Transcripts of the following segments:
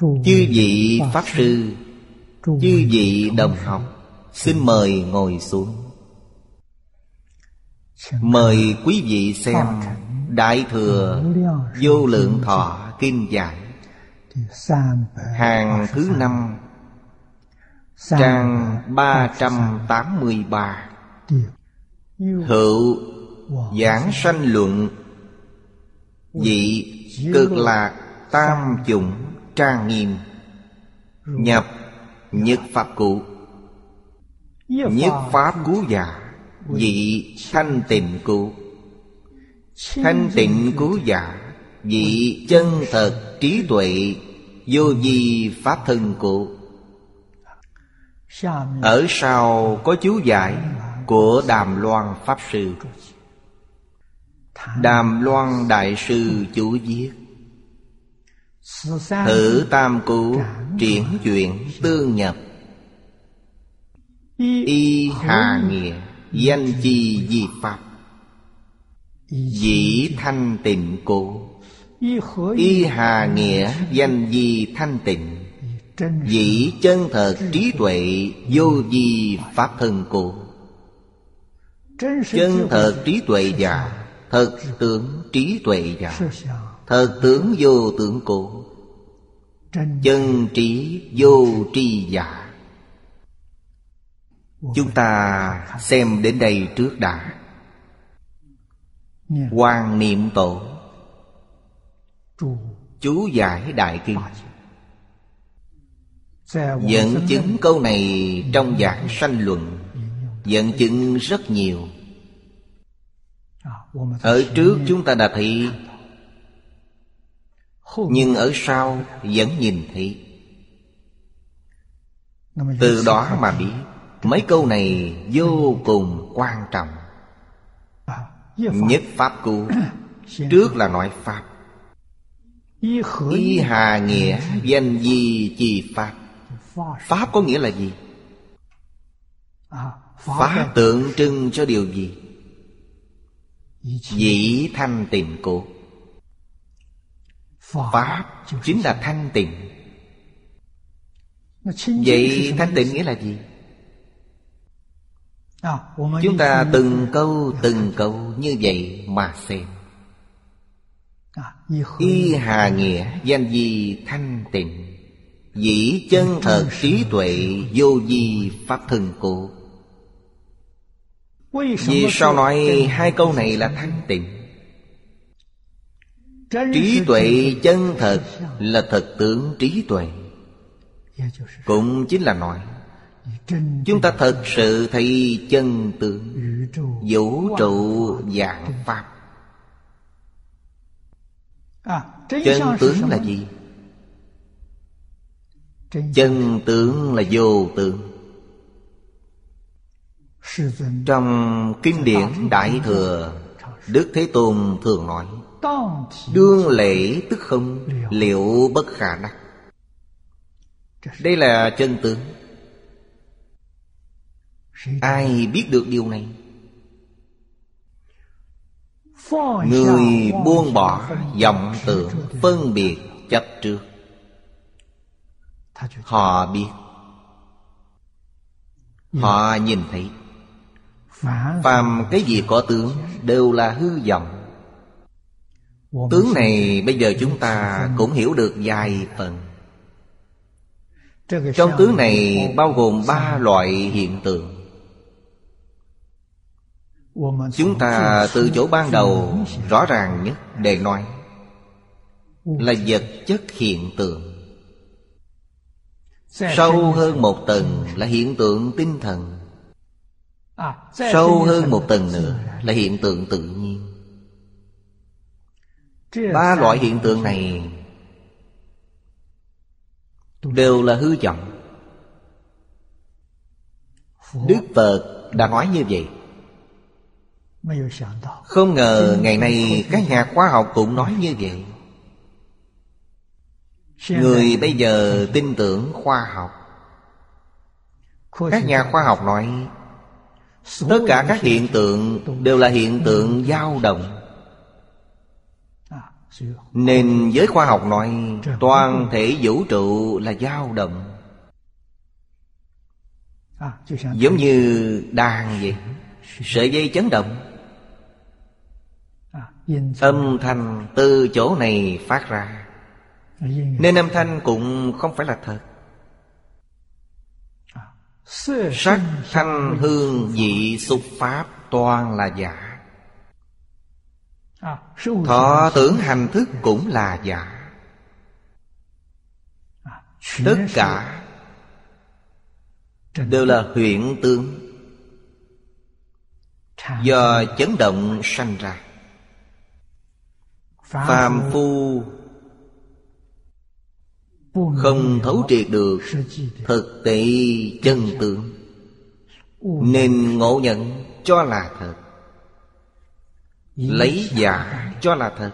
Chư vị Pháp Sư, Chư vị đồng học, Xin mời ngồi xuống. Mời quý vị xem Đại Thừa Vô Lượng Thọ Kinh Giải Hàng thứ năm, Trang 383 Hữu Giảng sanh luận Dị cực lạc tam chủng trang nghiêm. Nhập nhất pháp cụ Nhất pháp cú giả Dị thanh tịnh cụ Thanh tịnh cú giả Dị chân thật trí tuệ, Vô di pháp thân cụ Ở sau có chú giải Của Đàm Loan Pháp Sư. Đàm Loan Đại Sư chú viết Thử tam cú triển chuyển tương nhập. Y hà nghĩa danh chi di pháp. Dĩ thanh tịnh cố. Y hà nghĩa danh di thanh tịnh. Dĩ chân thật trí tuệ vô di pháp thân cố. Chân thật trí tuệ giả Thật tướng trí tuệ giả Thật tướng vô tướng cố Chân trí vô tri giả. Chúng ta xem đến đây trước đã. Quan niệm tổ. Chú giải Đại Kinh. Dẫn chứng câu này trong giảng sanh luận. Dẫn chứng rất nhiều. Ở trước chúng ta đã thấy Nhưng ở sau vẫn nhìn thấy. Từ đó mà biết Mấy câu này vô cùng quan trọng. Nhất Pháp Cú Trước là nói Pháp. Y hà nghĩa danh di chi Pháp. Pháp có nghĩa là gì? Pháp tượng trưng cho điều gì? Dĩ thanh tịnh cố Pháp chính là thanh tịnh. Vậy thanh tịnh nghĩa là gì? Chúng ta từng câu từng câu như vậy mà xem. Y hà nghĩa danh di thanh tịnh? Dĩ chân thật trí tuệ vô di pháp thân cố. Vì sao nói hai câu này là thanh tịnh Trí tuệ chân thật là thật tướng trí tuệ. Cũng chính là nói Chúng ta thật sự thấy chân tướng Vũ trụ dạng Pháp. Chân tướng là gì? Chân tướng là vô tướng. Trong kinh điển Đại Thừa Đức Thế Tôn thường nói Đương lễ tức không, Liệu bất khả đắc Đây là chân tướng. Ai biết được điều này? Người buông bỏ vọng tưởng, Phân biệt chấp trước. Họ biết. Họ nhìn thấy. Phàm cái gì có tướng Đều là hư vọng. Tướng này bây giờ chúng ta cũng hiểu được vài phần. Trong tướng này bao gồm ba loại hiện tượng. Chúng ta từ chỗ ban đầu rõ ràng nhất để nói Là vật chất hiện tượng. Sâu hơn một tầng là hiện tượng tinh thần. Sâu hơn một tầng nữa là hiện tượng tự nhiên Ba loại hiện tượng này Đều là hư vọng. Đức Phật đã nói như vậy. Không ngờ ngày nay các nhà khoa học cũng nói như vậy. Người bây giờ tin tưởng khoa học. Các nhà khoa học nói Tất cả các hiện tượng đều là hiện tượng dao động nên giới khoa học nói, Toàn thể vũ trụ là dao động. Giống như đàn vậy, Sợi dây chấn động. Âm thanh từ chỗ này phát ra. Nên âm thanh cũng không phải là thật. Sắc thanh hương vị xúc pháp toàn là giả. Thọ tưởng hành thức cũng là giả. Tất cả Đều là huyện tướng. Do chấn động sanh ra. Phàm phu Không thấu triệt được Thực tế chân tướng. Nên ngộ nhận cho là thật Lấy giả cho là thật.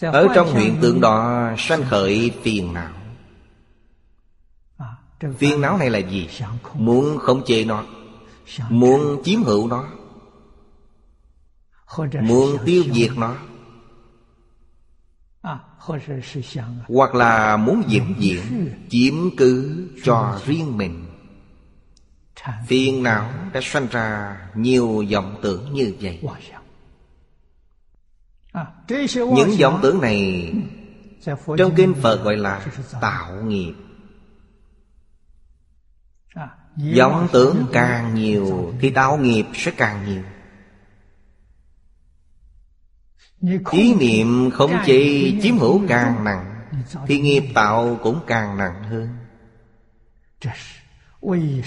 Ở trong hiện tượng đó sanh khởi phiền não. Phiền não này là gì? Muốn khống chế nó. Muốn chiếm hữu nó. Muốn tiêu diệt nó. Hoặc là muốn diễn diện Chiếm cứ cho riêng mình. Phiền não đã sanh ra nhiều vọng tưởng như vậy. Những vọng tưởng này Trong kinh Phật gọi là tạo nghiệp. Vọng tưởng càng nhiều Thì tạo nghiệp sẽ càng nhiều. Ý niệm không chỉ chiếm hữu càng nặng Thì nghiệp tạo cũng càng nặng hơn.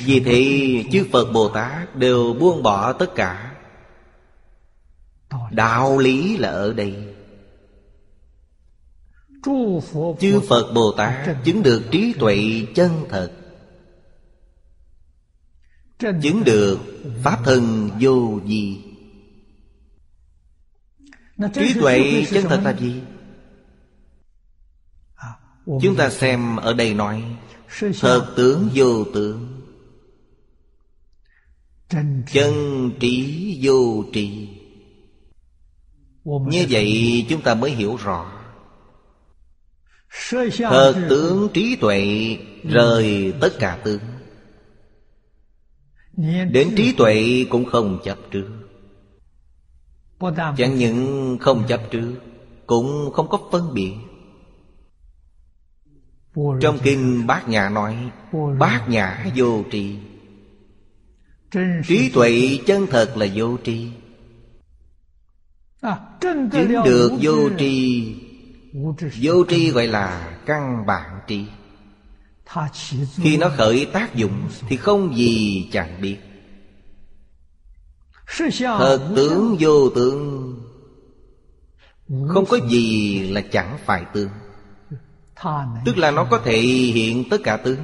Vì thế chư Phật Bồ Tát đều buông bỏ tất cả Đạo lý. Là ở đây. Chư Phật Bồ Tát chứng được trí tuệ chân thật. Chứng được Pháp thân vô gì Trí tuệ chân thật là gì? Chúng ta xem ở đây nói Thật tướng vô tướng. Chân trí vô trì Như vậy chúng ta mới hiểu rõ. Thật tướng trí tuệ Rời tất cả tướng. Đến trí tuệ cũng không chấp trước. Chẳng những không chấp trước Cũng không có phân biệt. Trong kinh Bát Nhã nói Bát Nhã vô tri. Trí tuệ chân thật là vô tri Chứng được vô tri. Vô tri gọi là căn bản tri. Khi nó khởi tác dụng Thì không gì chẳng biết. Thật tướng vô tướng. Không có gì là chẳng phải tướng. Tức là nó có thể hiện tất cả tướng.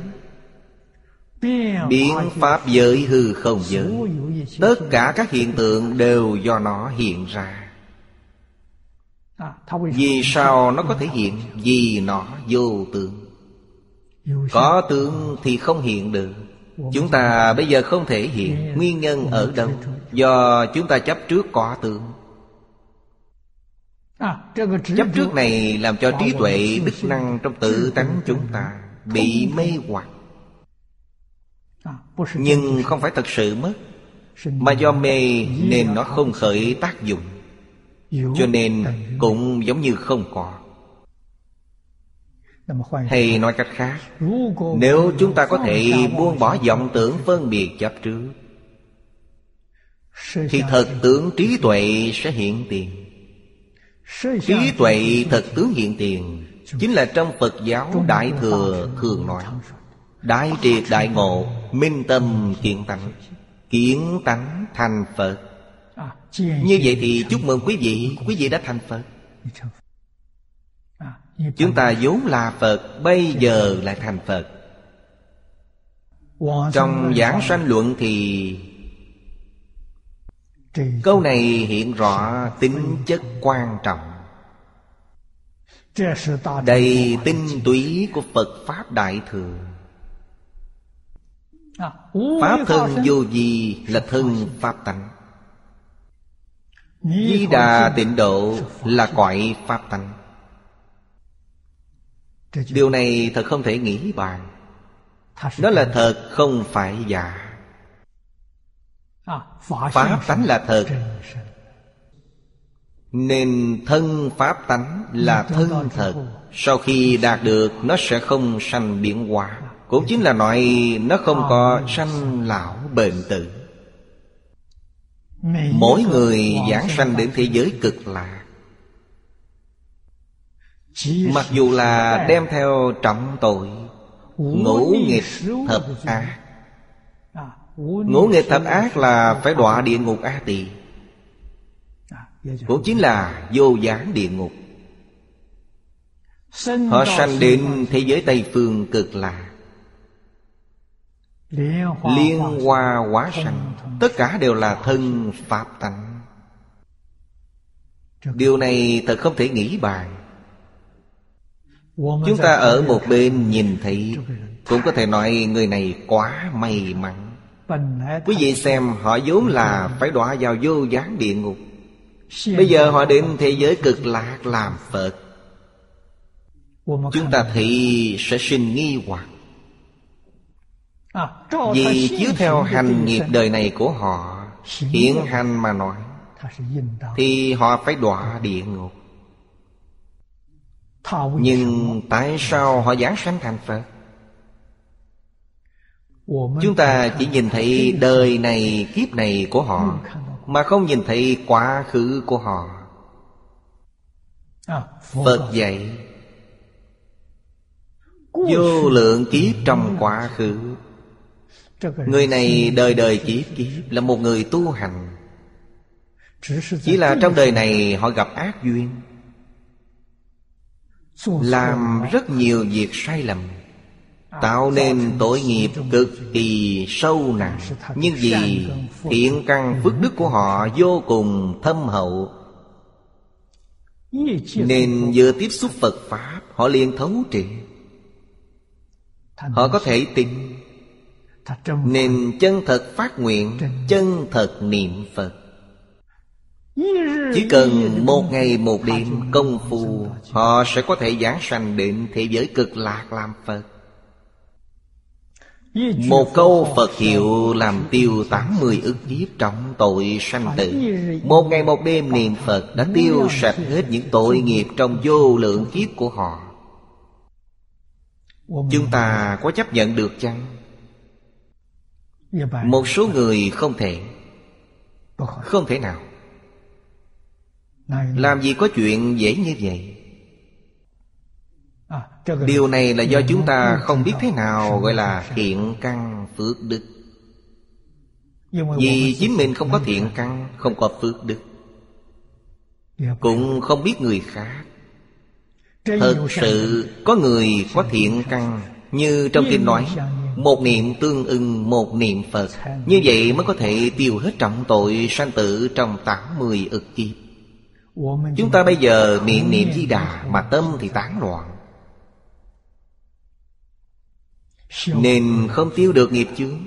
Biến pháp giới hư không giới. Tất cả các hiện tượng đều do nó hiện ra Vì sao nó có thể hiện? Vì nó vô tướng. Có tướng thì không hiện được. Chúng ta bây giờ không thể hiện Nguyên nhân ở đâu. Do chúng ta chấp trước có tướng. Chấp trước này làm cho trí tuệ đức năng trong tự tánh chúng ta Bị mê hoặc. Nhưng không phải thật sự mất Mà do mê nên nó không khởi tác dụng Cho nên cũng giống như không có. Hay nói cách khác Nếu chúng ta có thể buông bỏ vọng tưởng phân biệt chấp trước. Thì thật tướng trí tuệ sẽ hiện tiền. Trí tuệ thật tướng hiện tiền. Chính là trong Phật giáo Đại Thừa thường nói Đại triệt đại ngộ Minh tâm kiện tánh Kiến tánh thành Phật Như vậy thì chúc mừng quý vị. Quý vị đã thành Phật. Chúng ta vốn là Phật Bây giờ lại thành Phật. Trong giảng sanh luận thì Câu này hiện rõ tính chất quan trọng. Đây tinh túy của Phật Pháp Đại Thừa. Pháp thân vô gì là thân Pháp tánh Di đà tịnh độ là cõi Pháp tánh Điều này thật không thể nghĩ bàn. Đó là thật không phải giả. Pháp tánh là thật. Nên thân Pháp tánh là thân thật. Sau khi đạt được Nó sẽ không sanh biến hóa Cũng chính là nói Nó không có sanh lão bệnh tử Mỗi người giảng sanh đến thế giới cực lạc Mặc dù là đem theo trọng tội Ngũ nghịch thập ác. Ngũ nghịch thập ác là phải đọa địa ngục A Tỳ Cũng chính là vô gián địa ngục. Họ sanh đến thế giới Tây Phương cực lạc Liên hoa hóa sanh, Tất cả đều là thân Pháp tánh. Điều này thật không thể nghĩ bàn Chúng ta ở một bên nhìn thấy, Cũng có thể nói người này quá may mắn. Quý vị xem, họ vốn là phải đọa vào vô gián địa ngục. Bây giờ họ đến thế giới cực lạc làm Phật. Chúng ta thì sẽ sinh nghi hoặc. Vì chiếu theo hành nghiệp đời này của họ Hiện hành mà nói Thì họ phải đọa địa ngục. Nhưng tại sao họ giảng sanh thành Phật? Chúng ta chỉ nhìn thấy đời này kiếp này của họ Mà không nhìn thấy quá khứ của họ. Phật dạy Vô lượng kiếp trong quá khứ Người này đời đời kiếp kiếp Là một người tu hành. Chỉ là trong đời này họ gặp ác duyên. Làm rất nhiều việc sai lầm Tạo nên tội nghiệp cực kỳ sâu nặng. Nhưng vì thiện căn phước đức của họ vô cùng thâm hậu. Nên vừa tiếp xúc Phật Pháp Họ liền thấu triệt. Họ có thể tin Nên chân thật phát nguyện Chân thật niệm Phật. Chỉ cần một ngày một đêm công phu Họ sẽ có thể giảng sanh đến thế giới cực lạc làm Phật. Một câu Phật hiệu làm tiêu tám mươi ức kiếp trọng tội sanh tử. Một ngày một đêm niệm Phật đã tiêu sạch hết những tội nghiệp trong vô lượng kiếp của họ. Chúng ta có chấp nhận được chăng? Một số người không thể. Không thể nào. Làm gì có chuyện dễ như vậy? Điều này là do chúng ta không biết thế nào gọi là thiện căn phước đức. Vì chính mình không có thiện căn, không có phước đức. Cũng không biết người khác. Thật sự có người có thiện căn. Như trong kinh nói một niệm tương ưng, một niệm Phật. Như vậy mới có thể tiêu hết trọng tội sanh tử trong 80 ức kiếp. Chúng ta bây giờ miệng niệm di đà Mà tâm thì tán loạn. Nên không tiêu được nghiệp chướng.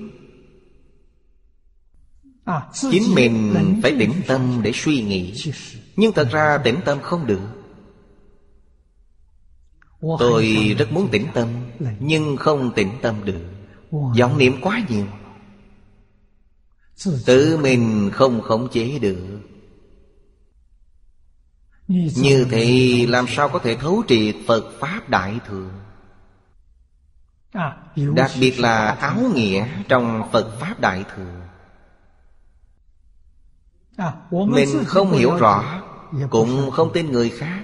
Chính mình phải tĩnh tâm để suy nghĩ. Nhưng thật ra tĩnh tâm không được. Tôi rất muốn tĩnh tâm, Nhưng không tĩnh tâm được vọng niệm quá nhiều. Tự mình không khống chế được. Như thế làm sao có thể thấu triệt Phật Pháp Đại Thừa? Đặc biệt là áo nghĩa trong Phật Pháp Đại Thừa. Mình không hiểu rõ, Cũng không tin người khác.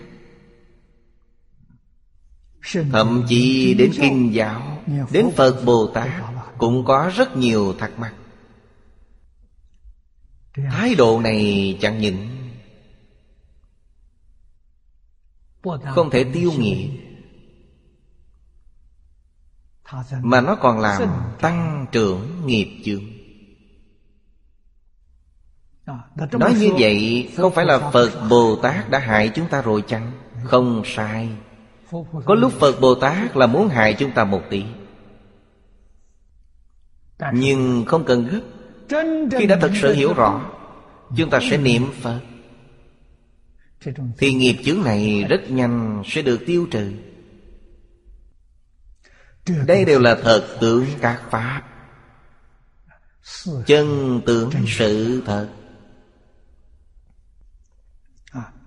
Thậm chí đến Kinh giáo Đến Phật Bồ Tát Cũng có rất nhiều thắc mắc. Thái độ này chẳng những Không thể tiêu nghiệt mà nó còn làm tăng trưởng nghiệp chướng. Nói như vậy không phải là Phật Bồ Tát đã hại chúng ta rồi chăng? Không sai có lúc Phật Bồ Tát là muốn hại chúng ta một tí. Nhưng không cần gấp. Khi đã thật sự hiểu rõ, Chúng ta sẽ niệm Phật. Thì nghiệp chướng này rất nhanh sẽ được tiêu trừ. Đây đều là thật tướng các Pháp. Chân tướng sự thật.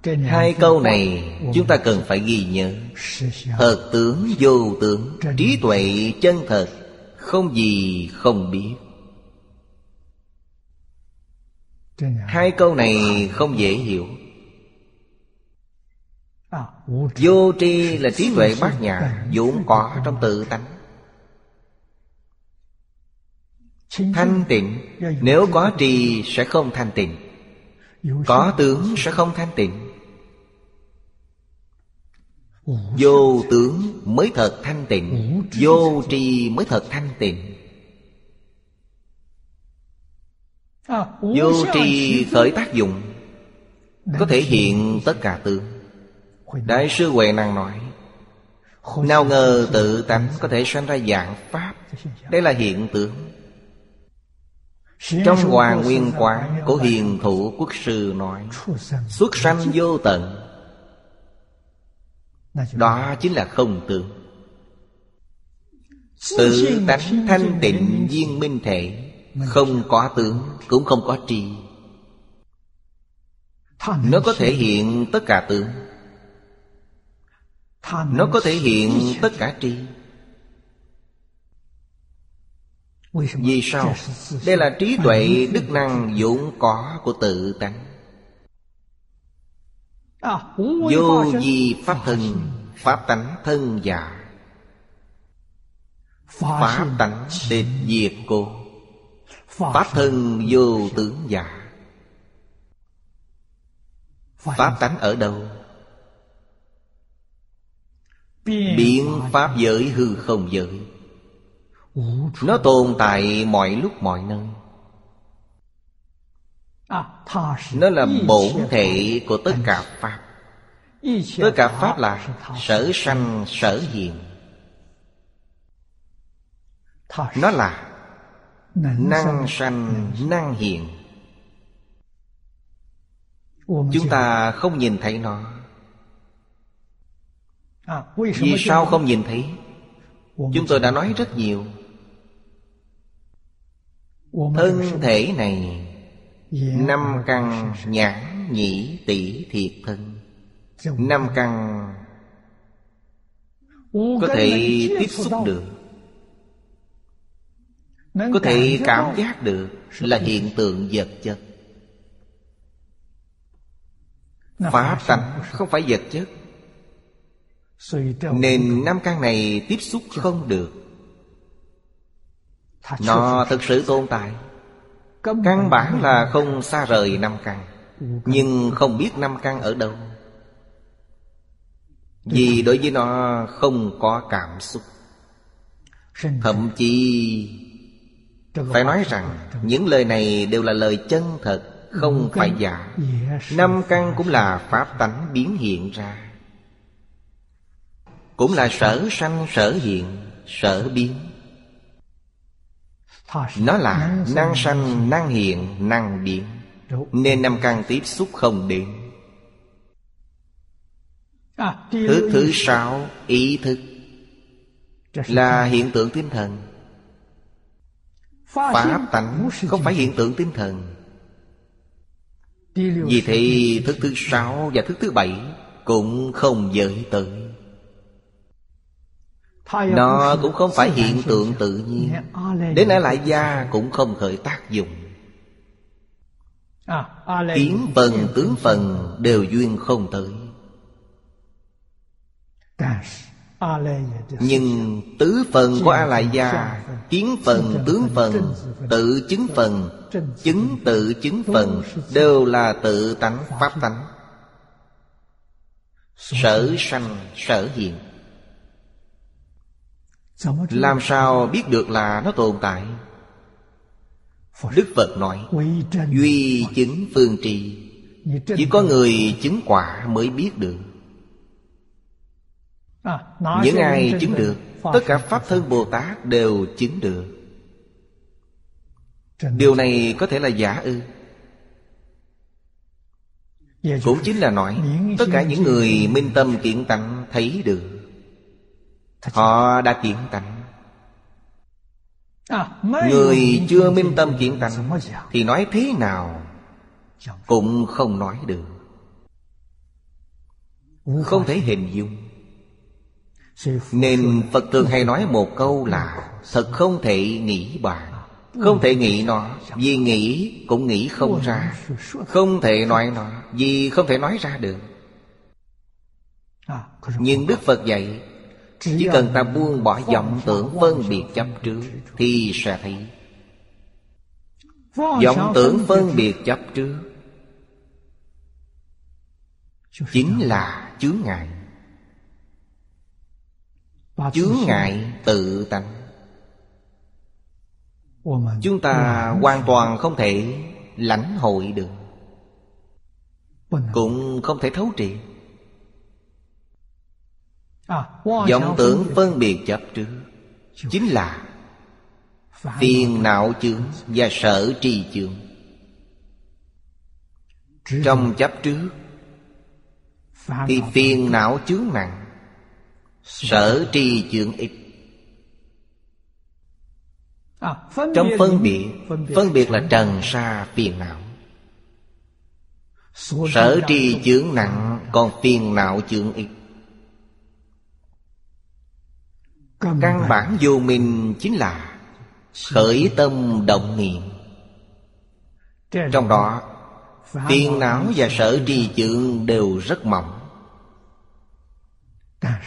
Hai câu này chúng ta cần phải ghi nhớ. Thật tướng vô tướng Trí tuệ chân thật Không gì không biết. Hai câu này không dễ hiểu. Vô tri là trí tuệ bát nhã vốn có trong tự tánh. Thanh tịnh Nếu có trì sẽ không thanh tịnh. Có tướng sẽ không thanh tịnh Vô tướng mới thật thanh tịnh. Vô tri mới thật thanh tịnh. Vô tri khởi tác dụng, Có thể hiện tất cả tướng Đại sư Huệ Năng nói, Nào ngờ tự tánh có thể sanh ra dạng Pháp. Đây là hiện tượng Trong Hoàng Nguyên Quán của Hiền Thủ Quốc Sư nói, Xuất sanh vô tận đó chính là không tưởng. Tự tánh thanh tịnh viên minh thể Không có tướng cũng không có tri. Nó có thể hiện tất cả tướng. Nó có thể hiện tất cả tri. Vì sao? Đây là trí tuệ đức năng vốn có của tự tánh Vô vi pháp thân Pháp tánh thân giả Pháp tánh tịch diệt cô. Pháp thân vô tướng giả Pháp tánh ở đâu? Biện pháp giới hư không giới. Nó tồn tại mọi lúc mọi nơi Nó là bổn thể của tất cả Pháp. Tất cả Pháp là sở sanh sở hiện Nó là năng sanh năng hiện chúng ta không nhìn thấy nó. Vì sao không nhìn thấy? Chúng tôi đã nói rất nhiều. Thân thể này năm căn nhãn nhĩ tỷ thiệt thân. Năm căn có thể tiếp xúc được. Có thể cảm giác được là hiện tượng vật chất. Pháp tánh không phải vật chất. Nên năm căn này tiếp xúc không được. Nó thực sự tồn tại căn bản là không xa rời năm căn nhưng không biết năm căn ở đâu. Vì đối với nó không có cảm xúc. Thậm chí phải nói rằng những lời này đều là lời chân thật Không phải giả. Năm căn cũng là pháp tánh biến hiện ra. Cũng là sở sanh sở hiện Sở biến Nó là năng sanh năng hiện năng biến. Nên năm căn tiếp xúc không đến Thứ thứ sáu ý thức. Là hiện tượng tinh thần. Pháp tánh không phải hiện tượng tinh thần. Vì thế thức thứ sáu và thức thứ bảy Cũng không giới tới Nó cũng không phải hiện tượng tự nhiên Đến ở lại gia cũng không khởi tác dụng Kiến phần tướng phần đều duyên không tới nhưng tứ phần của a lại gia kiến phần tướng phần tự chứng phần chứng tự chứng phần đều là tự tánh pháp tánh sở sanh sở hiện làm sao biết được là nó tồn tại? Đức phật nói duy chứng phương trì. Chỉ có người chứng quả mới biết được. Những ai chứng được Tất cả Pháp thân Bồ Tát đều chứng được. Điều này có thể là giả ư? Cũng chính là nói Tất cả những người minh tâm kiện tánh thấy được Họ đã kiện tánh. Người chưa minh tâm kiện tánh Thì nói thế nào Cũng không nói được. Không thể hình dung. Nên Phật thường hay nói một câu là Thật không thể nghĩ bàn Không thể nghĩ nó Vì nghĩ cũng nghĩ không ra. Không thể nói nó Vì không thể nói ra được. Nhưng Đức Phật dạy chỉ cần ta buông bỏ vọng tưởng phân biệt chấp trước Thì sẽ thấy. Vọng tưởng phân biệt chấp trước Chính là chướng ngại. Chướng ngại tự tánh. Chúng ta hoàn toàn không thể lãnh hội được, Cũng không thể thấu triệt vọng tưởng phân biệt chấp trước. Chính là phiền não chướng và sở trì chướng. Trong chấp trước thì phiền não chướng nặng sở trì chướng ít. Trong phân biệt phân biệt là trần sa phiền não. Sở trì chướng nặng còn phiền não chướng ít Căn bản. vô minh chính là Khởi tâm động niệm. Trong đó Phiền não và sở trì chướng đều rất mỏng.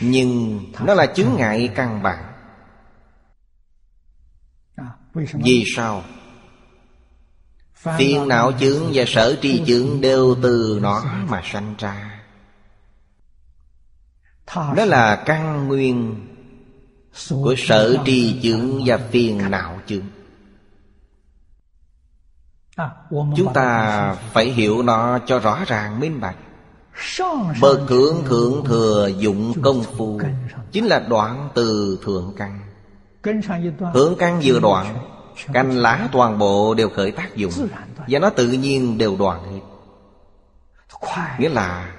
Nhưng nó là chướng ngại căn bản. Vì sao? Phiền não chướng và sở trì chướng đều từ nó mà sanh ra. Đó là căn nguyên của sở trì chướng và phiền não chướng. Chúng ta phải hiểu nó cho rõ ràng minh bạch. Bậc thượng thượng thừa dụng công phu. chính là đoạn từ thượng căn. Thượng căn vừa đoạn cành lá toàn bộ đều khởi tác dụng. Và nó tự nhiên đều đoạn hết. Nghĩa là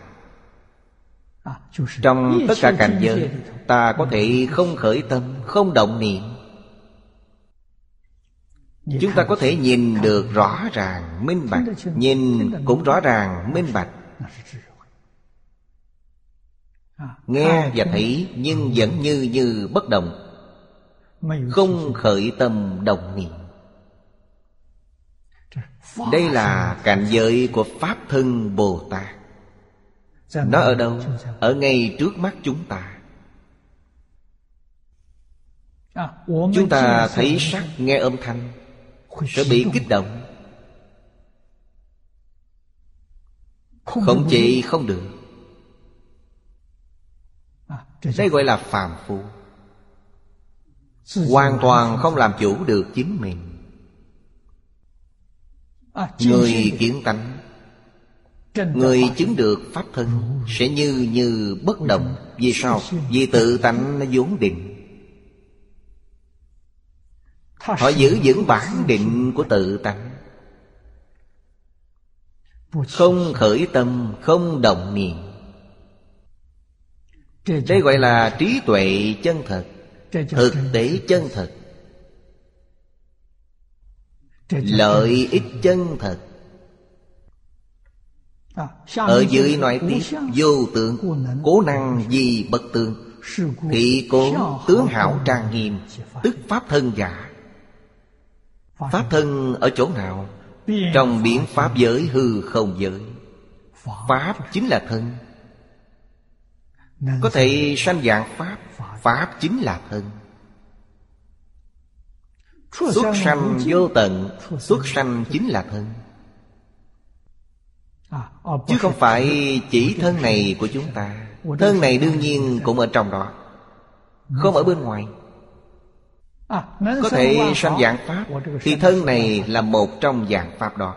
trong tất cả cảnh giới Ta có thể không khởi tâm Không động niệm. Chúng ta có thể nhìn được rõ ràng minh bạch. Nhìn cũng rõ ràng minh bạch. Nghe và thấy nhưng vẫn như như bất động. Không khởi tâm động niệm. Đây là cảnh giới của Pháp thân Bồ Tát. Nó ở đâu? Ở ngay trước mắt chúng ta Chúng ta thấy sắc nghe âm thanh Sẽ bị kích động. Không chỉ không được. Đây gọi là phàm phu. Hoàn toàn không làm chủ được chính mình. Người kiến tánh Người chứng được Pháp thân Sẽ như như bất động Vì sao? Vì tự tánh nó vốn định Họ giữ vững bản định của tự tánh. Không khởi tâm, không động niệm. Đây gọi là trí tuệ chân thật Thực tế chân thật. Lợi ích chân thật. Ở dưới nói tiếp Vô tượng Cố năng gì bất tương. Thị cố tướng hảo trang nghiêm Tức pháp thân giả Pháp thân ở chỗ nào? Trong biến pháp giới hư không giới. Pháp chính là thân. Có thể sanh dạng Pháp. Pháp chính là thân. Xuất sanh vô tận. Xuất sanh chính. là thân. Chứ không phải chỉ thân này của chúng ta. Thân này đương nhiên cũng ở trong đó Không ở bên ngoài Có thể sanh dạng Pháp Thì thân này là một trong dạng Pháp đó.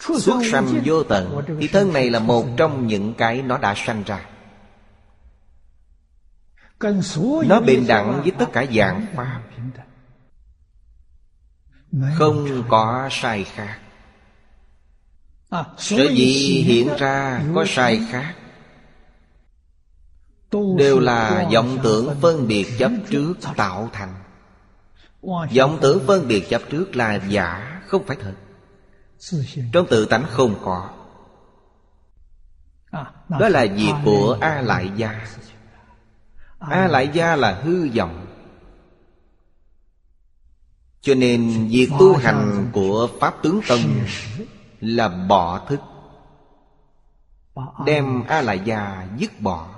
Xuất sanh vô tận Thì thân này là một trong những cái nó đã sanh ra. Nó bình đẳng với tất cả dạng Pháp. Không có sai khác. Sở dĩ hiện ra có sai khác Đều là vọng tưởng phân biệt chấp trước tạo thành. Vọng tưởng phân biệt chấp trước là giả Không phải thật. Trong tự tánh không có. Đó là việc của A Lại Gia. A Lại Gia là hư vọng. Cho nên việc tu hành của Pháp Tướng Tông Là bỏ thức Đem A Lại Gia dứt bỏ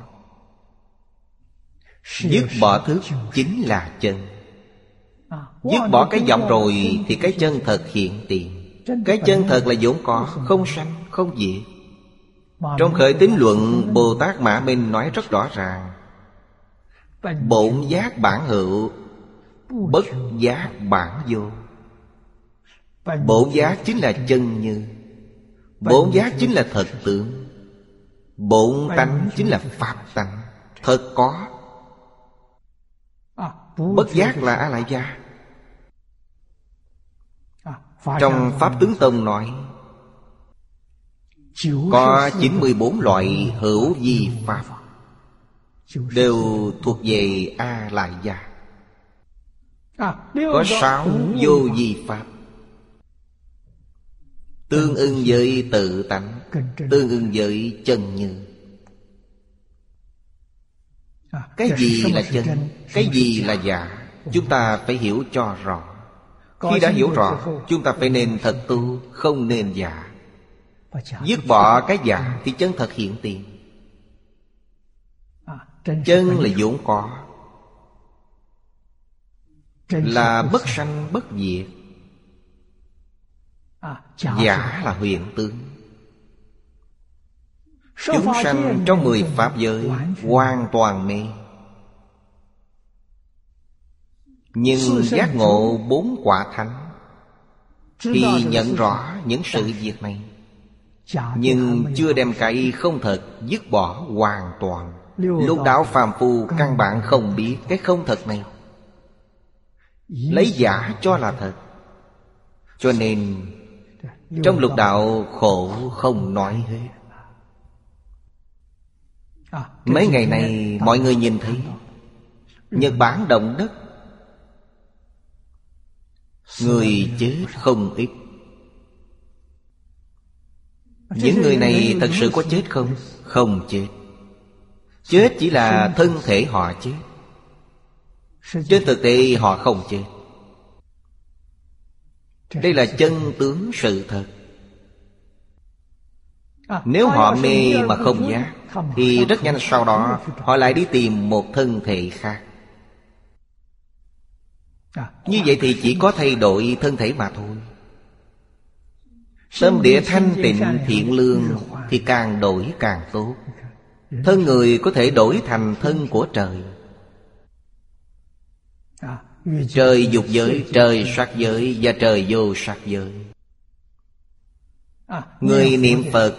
Dứt bỏ thức chính là chân. Dứt bỏ cái vọng rồi Thì cái chân thật hiện tiền. Cái chân thật là vốn có Không sanh, không diệt. Trong khởi tín luận Bồ Tát Mã Minh nói rất rõ ràng. Bổn giác bản hữu Bất giác bản vô. Bổn giác chính là chân như. Bổn giác chính là thật tướng. Bổn tánh chính là pháp tánh. Thật có Bất giác là A Lại Gia Trong Pháp Tướng Tông nói Có 94 loại hữu vi Pháp. Đều thuộc về A Lại Gia Có sáu vô vi Pháp. Tương ưng với tự tánh Tương ưng với chân như. Cái gì là chân cái gì là giả, Chúng ta phải hiểu cho rõ. Khi đã hiểu rõ, Chúng ta phải nên thật tu, Không nên giả. Dứt bỏ cái giả Thì chân thật hiện tiền. Chân là vốn có. Là bất sanh, bất diệt. Giả là huyền tướng. Chúng sanh trong mười Pháp giới Hoàn toàn mê. Nhưng giác ngộ bốn quả thánh. Khi nhận rõ những sự việc này Nhưng chưa đem cái không thật dứt bỏ hoàn toàn. Lúc đạo phàm phu căn bản không biết cái không thật này. Lấy giả cho là thật. Cho nên Trong lục đạo khổ không nói hết. Mấy ngày này mọi người nhìn thấy Nhật Bản động đất Người chết không ít. Những người này thật sự có chết không? Không chết. Chết chỉ là thân thể họ chết. Trên thực tế, họ không chết. Đây là chân tướng sự thật. Nếu họ mê mà không giác, Thì rất nhanh sau đó Họ lại đi tìm một thân thể khác như vậy thì chỉ có thay đổi thân thể mà thôi. Tâm địa thanh tịnh thiện lương Thì càng đổi càng tốt. Thân người có thể đổi thành thân của trời. Trời dục giới, trời sắc giới Và trời vô sắc giới. Người niệm Phật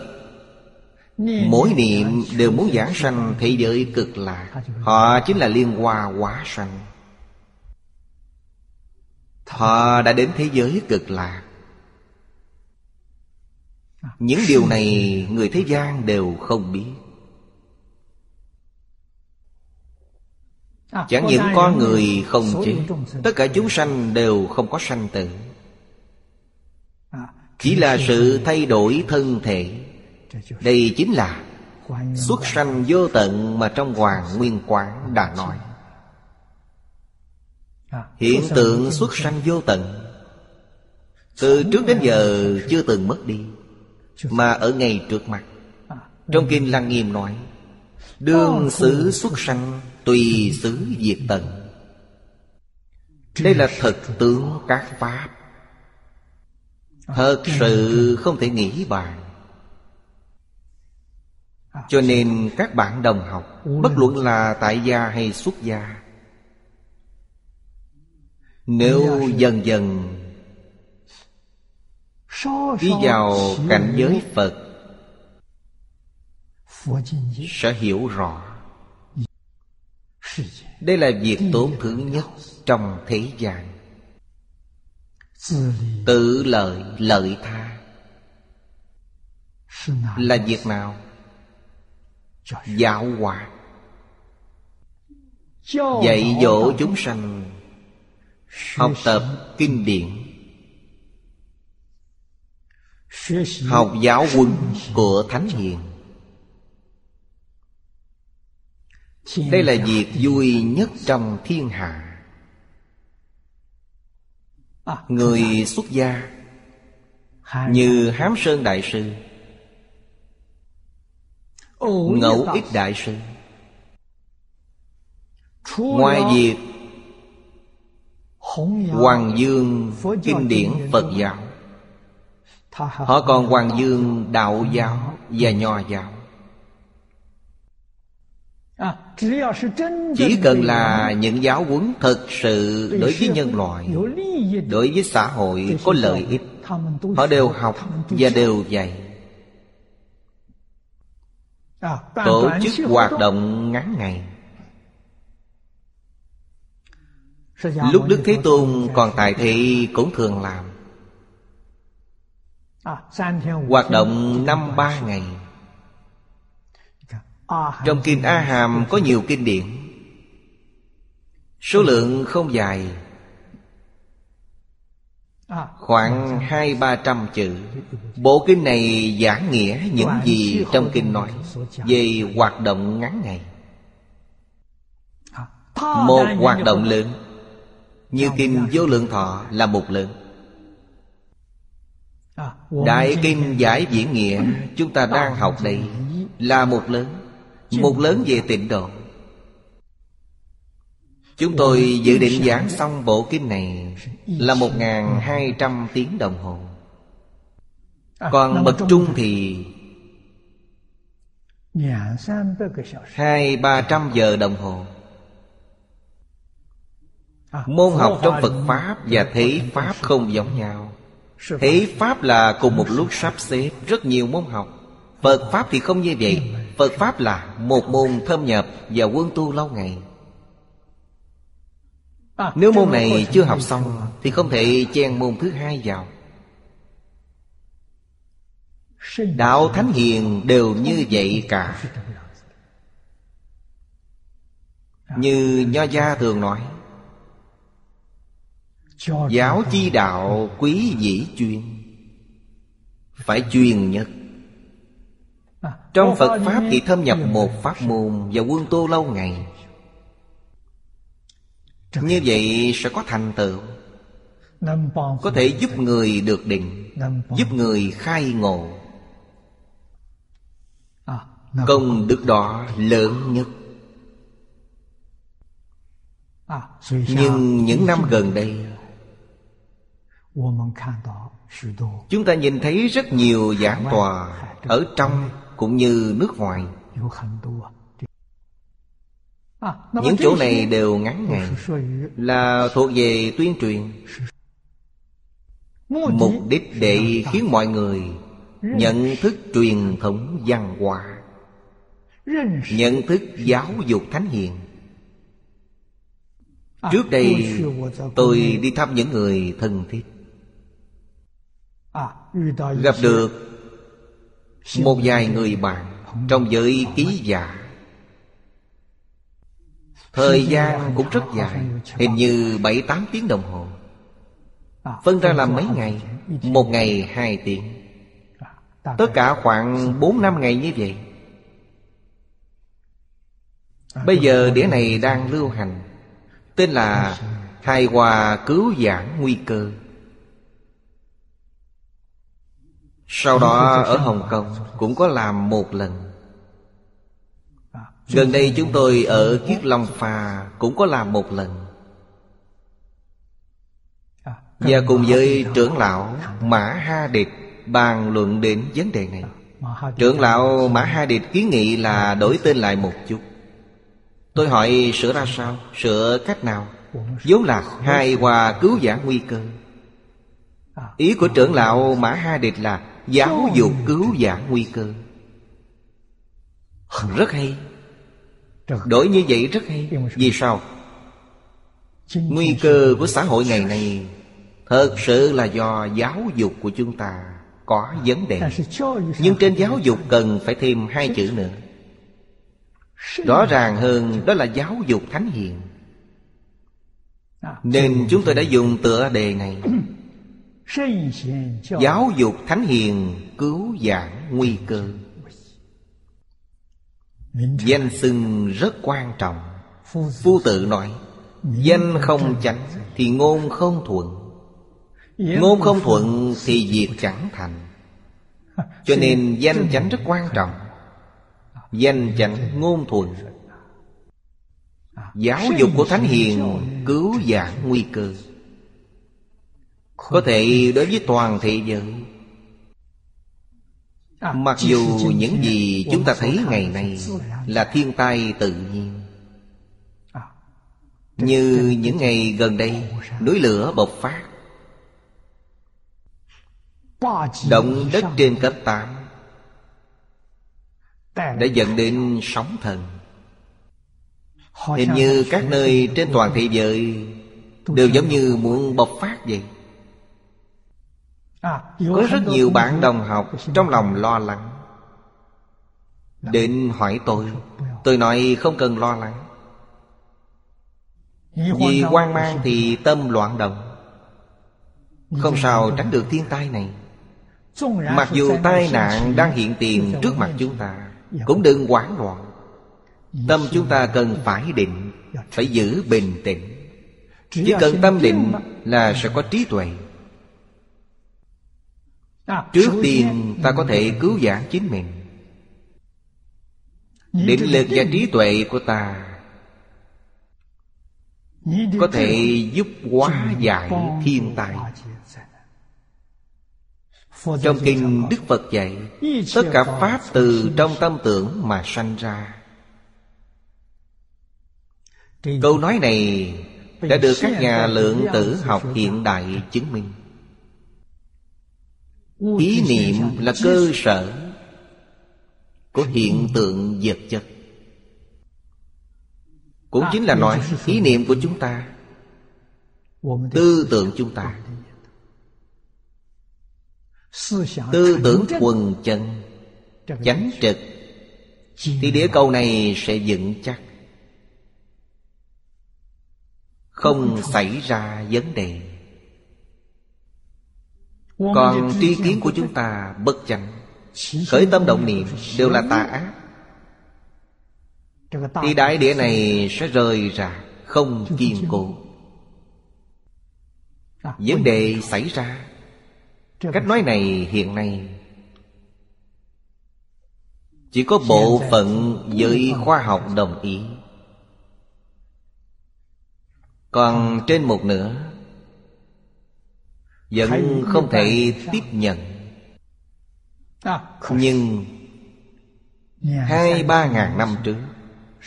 Mỗi niệm đều muốn giảng sanh thế giới cực lạc. Họ chính là liên hoa hóa sanh Họ đã đến thế giới cực lạc Những điều này người thế gian đều không biết. Chẳng những con người không chết Tất cả chúng sanh đều không có sanh tử. Chỉ là sự thay đổi thân thể. Đây chính là Xuất sanh vô tận mà trong Hoàng Nguyên Quán đã nói Hiện tượng xuất sanh vô tận Từ trước đến giờ chưa từng mất đi Mà ở ngay trước mặt. Trong Kinh Lăng Nghiêm nói Đương xứ xuất sanh Tùy xứ diệt tận. Đây là thật tướng các Pháp. Thật sự không thể nghĩ bàn. Cho nên các bạn đồng học Bất luận là tại gia hay xuất gia nếu dần dần Đi vào cảnh giới Phật Sẽ hiểu rõ. Đây là việc tổn thương nhất trong thế gian. Tự lợi lợi tha. Là việc nào? Giáo hóa. Dạy dỗ chúng sanh Học tập kinh điển. Học giáo huấn của Thánh Hiền. Đây là việc vui nhất trong thiên hạ. Người xuất gia Như Hám Sơn Đại Sư Ngẫu Ích Đại Sư. Ngoài việc Hoàng Dương Kinh điển Phật giáo. Họ còn Hoàng Dương Đạo giáo và Nho giáo. Chỉ cần là những giáo huấn thật sự đối với nhân loại, Đối với xã hội có lợi ích, Họ đều học và đều dạy. Tổ chức hoạt động ngắn ngày. Lúc Đức Thế Tôn còn tại thị cũng thường làm. Hoạt động năm ba ngày. Trong Kinh A Hàm có nhiều kinh điển. Số lượng không dài. Khoảng hai ba trăm chữ. Bộ kinh này giảng nghĩa những gì trong kinh nói Về hoạt động ngắn ngày. Một hoạt động lớn. Như kinh vô lượng thọ là một lớn Đại kinh giải diễn nghĩa Chúng ta đang học đây Là một lớn. Một lớn về tịnh độ. Chúng tôi dự định giảng xong bộ kinh này Là một hai trăm tiếng đồng hồ. Còn bậc trung thì Hai ba trăm giờ đồng hồ Môn học trong Phật Pháp và Thế Pháp không giống nhau. Thế Pháp là cùng một lúc sắp xếp rất nhiều môn học. Phật Pháp thì không như vậy. Phật Pháp là một môn thâm nhập và quân tu lâu ngày. Nếu môn này chưa học xong Thì không thể chen môn thứ hai vào. Đạo Thánh Hiền đều như vậy cả. Như Nho Gia thường nói Giáo chi đạo quý dĩ chuyên. Phải chuyên nhất. Trong Phật Pháp thì thâm nhập một pháp môn Và quân tu lâu ngày. Như vậy sẽ có thành tựu. Có thể giúp người được định Giúp người khai ngộ. Công đức đó lớn nhất. Nhưng những năm gần đây Chúng ta nhìn thấy rất nhiều giảng tòa Ở trong cũng như nước ngoài. những chỗ này đều ngắn ngày Là thuộc về tuyên truyền. Mục đích để khiến mọi người Nhận thức truyền thống văn hóa. Nhận thức giáo dục thánh hiền. Trước đây tôi đi thăm những người thân thiết Gặp được Một vài người bạn Trong giới ký giả. Thời gian cũng rất dài Hình như 7-8 tiếng đồng hồ. Phân ra làm mấy ngày? Một ngày hai tiếng. Tất cả khoảng 4 năm ngày như vậy. Bây giờ đĩa này đang lưu hành Tên là Hài hòa cứu giảng nguy cơ Sau đó ở Hồng Kông Cũng có làm một lần. Gần đây chúng tôi ở Kiết Long Phà Cũng có làm một lần. Và cùng với trưởng lão Mã Ha Địch Bàn luận đến vấn đề này. Trưởng lão Mã Ha Địch kiến nghị là đổi tên lại một chút. Tôi hỏi, sửa ra sao? Sửa cách nào? Vốn là hai hòa cứu giả nguy cơ. Ý của trưởng lão Mã Ha Địch là Giáo dục cứu giảng nguy cơ. Rất hay. Đổi như vậy rất hay. Vì sao? Nguy cơ của xã hội ngày nay Thật sự là do giáo dục của chúng ta có vấn đề. Nhưng trên giáo dục cần phải thêm hai chữ nữa. Rõ ràng hơn, đó là giáo dục thánh hiền. Nên chúng tôi đã dùng tựa đề này. Giáo dục thánh hiền cứu giảng nguy cơ. Danh xưng rất quan trọng. Phu tự nói Danh không chánh thì ngôn không thuận. Ngôn không thuận thì việc chẳng thành. Cho nên danh chánh rất quan trọng. Danh chánh ngôn thuận. Giáo dục của Thánh Hiền cứu giảng nguy cơ Có thể đối với toàn thế giới Mặc dù những gì chúng ta thấy ngày nay Là thiên tai tự nhiên. Như những ngày gần đây Núi lửa bộc phát. Động đất trên cấp 8 Đã dẫn đến sóng thần. Hình như các nơi trên toàn thế giới Đều giống như muốn bộc phát vậy Có rất nhiều bạn đồng học Trong lòng lo lắng. Đến hỏi tôi. Tôi nói không cần lo lắng. Vì hoang mang thì tâm loạn động. Không sao tránh được thiên tai này. Mặc dù tai nạn đang hiện tiền trước mặt chúng ta Cũng đừng hoảng loạn. Tâm chúng ta cần phải định Phải giữ bình tĩnh. Chỉ cần tâm định là sẽ có trí tuệ Trước tiên ta có thể cứu giảng chính mình. Định lực và trí tuệ của ta Có thể giúp hóa giải thiên tai. Trong kinh Đức Phật dạy, Tất cả Pháp từ trong tâm tưởng mà sanh ra. Câu nói này đã được các nhà lượng tử học hiện đại chứng minh. Ý niệm là cơ sở của hiện tượng vật chất. Cũng chính là nói ý niệm của chúng ta, Tư tưởng chúng ta. Tư tưởng quần chân, Chánh trực, Thì địa cầu này sẽ vững chắc. Không xảy ra vấn đề còn tri kiến của chúng ta bất chánh. Khởi tâm động niệm đều là tà ác. Thì đại địa này sẽ rời ra không kiên cố. Vấn đề xảy ra. Cách nói này hiện nay chỉ có bộ phận giới khoa học đồng ý. Còn trên một nửa Vẫn không thể tiếp nhận. À, Nhưng Hai ba ngàn năm trước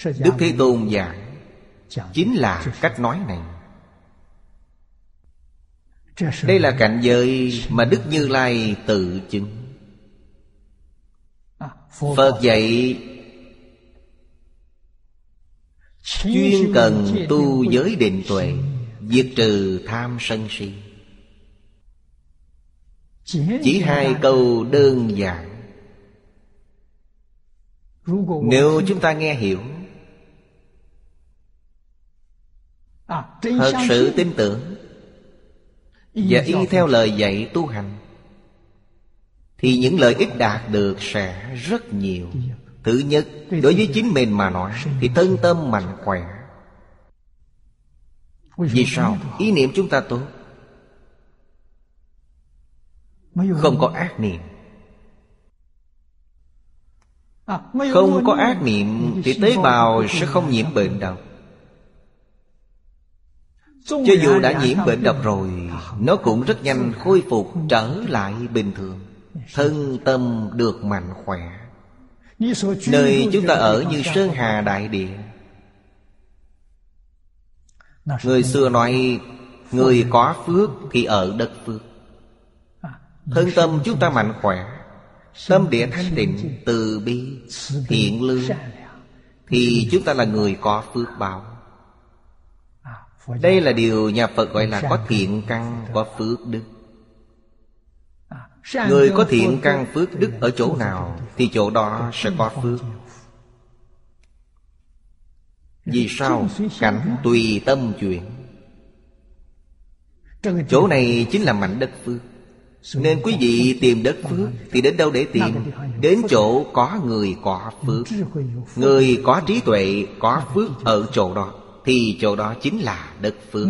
Đức Thế Tôn giảng Chính là cách nói này. Đây là cảnh giới mà Đức Như Lai tự chứng. À, Phật dạy Chuyên cần tu giới định tuệ Diệt trừ tham sân si Chỉ hai câu đơn giản. Nếu chúng ta nghe hiểu Thật sự tin tưởng Và y theo lời dạy tu hành Thì những lợi ích đạt được sẽ rất nhiều. Thứ nhất Đối với chính mình mà nói Thì thân tâm mạnh khỏe. Vì sao? Ý niệm chúng ta tốt Không có ác niệm. Không có ác niệm Thì tế bào sẽ không nhiễm bệnh độc. Cho dù đã nhiễm bệnh độc rồi Nó cũng rất nhanh khôi phục trở lại bình thường. Thân tâm được mạnh khỏe. Nơi chúng ta ở như Sơn Hà Đại Địa. Người xưa nói Người có phước thì ở đất phước Thân tâm chúng ta mạnh khỏe Tâm địa thanh tịnh, từ bi, thiện lương Thì chúng ta là người có phước báo. Đây là điều nhà Phật gọi là có thiện căn, có phước đức. Người có thiện căn phước đức ở chỗ nào Thì chỗ đó sẽ có phước. Vì sao? Cảnh tùy tâm chuyển. Chỗ này chính là mảnh đất phước. Nên quý vị tìm đất phước Thì đến đâu để tìm? Đến chỗ có người có phước. Người có trí tuệ, Có phước ở chỗ đó, Thì chỗ đó chính là đất phước.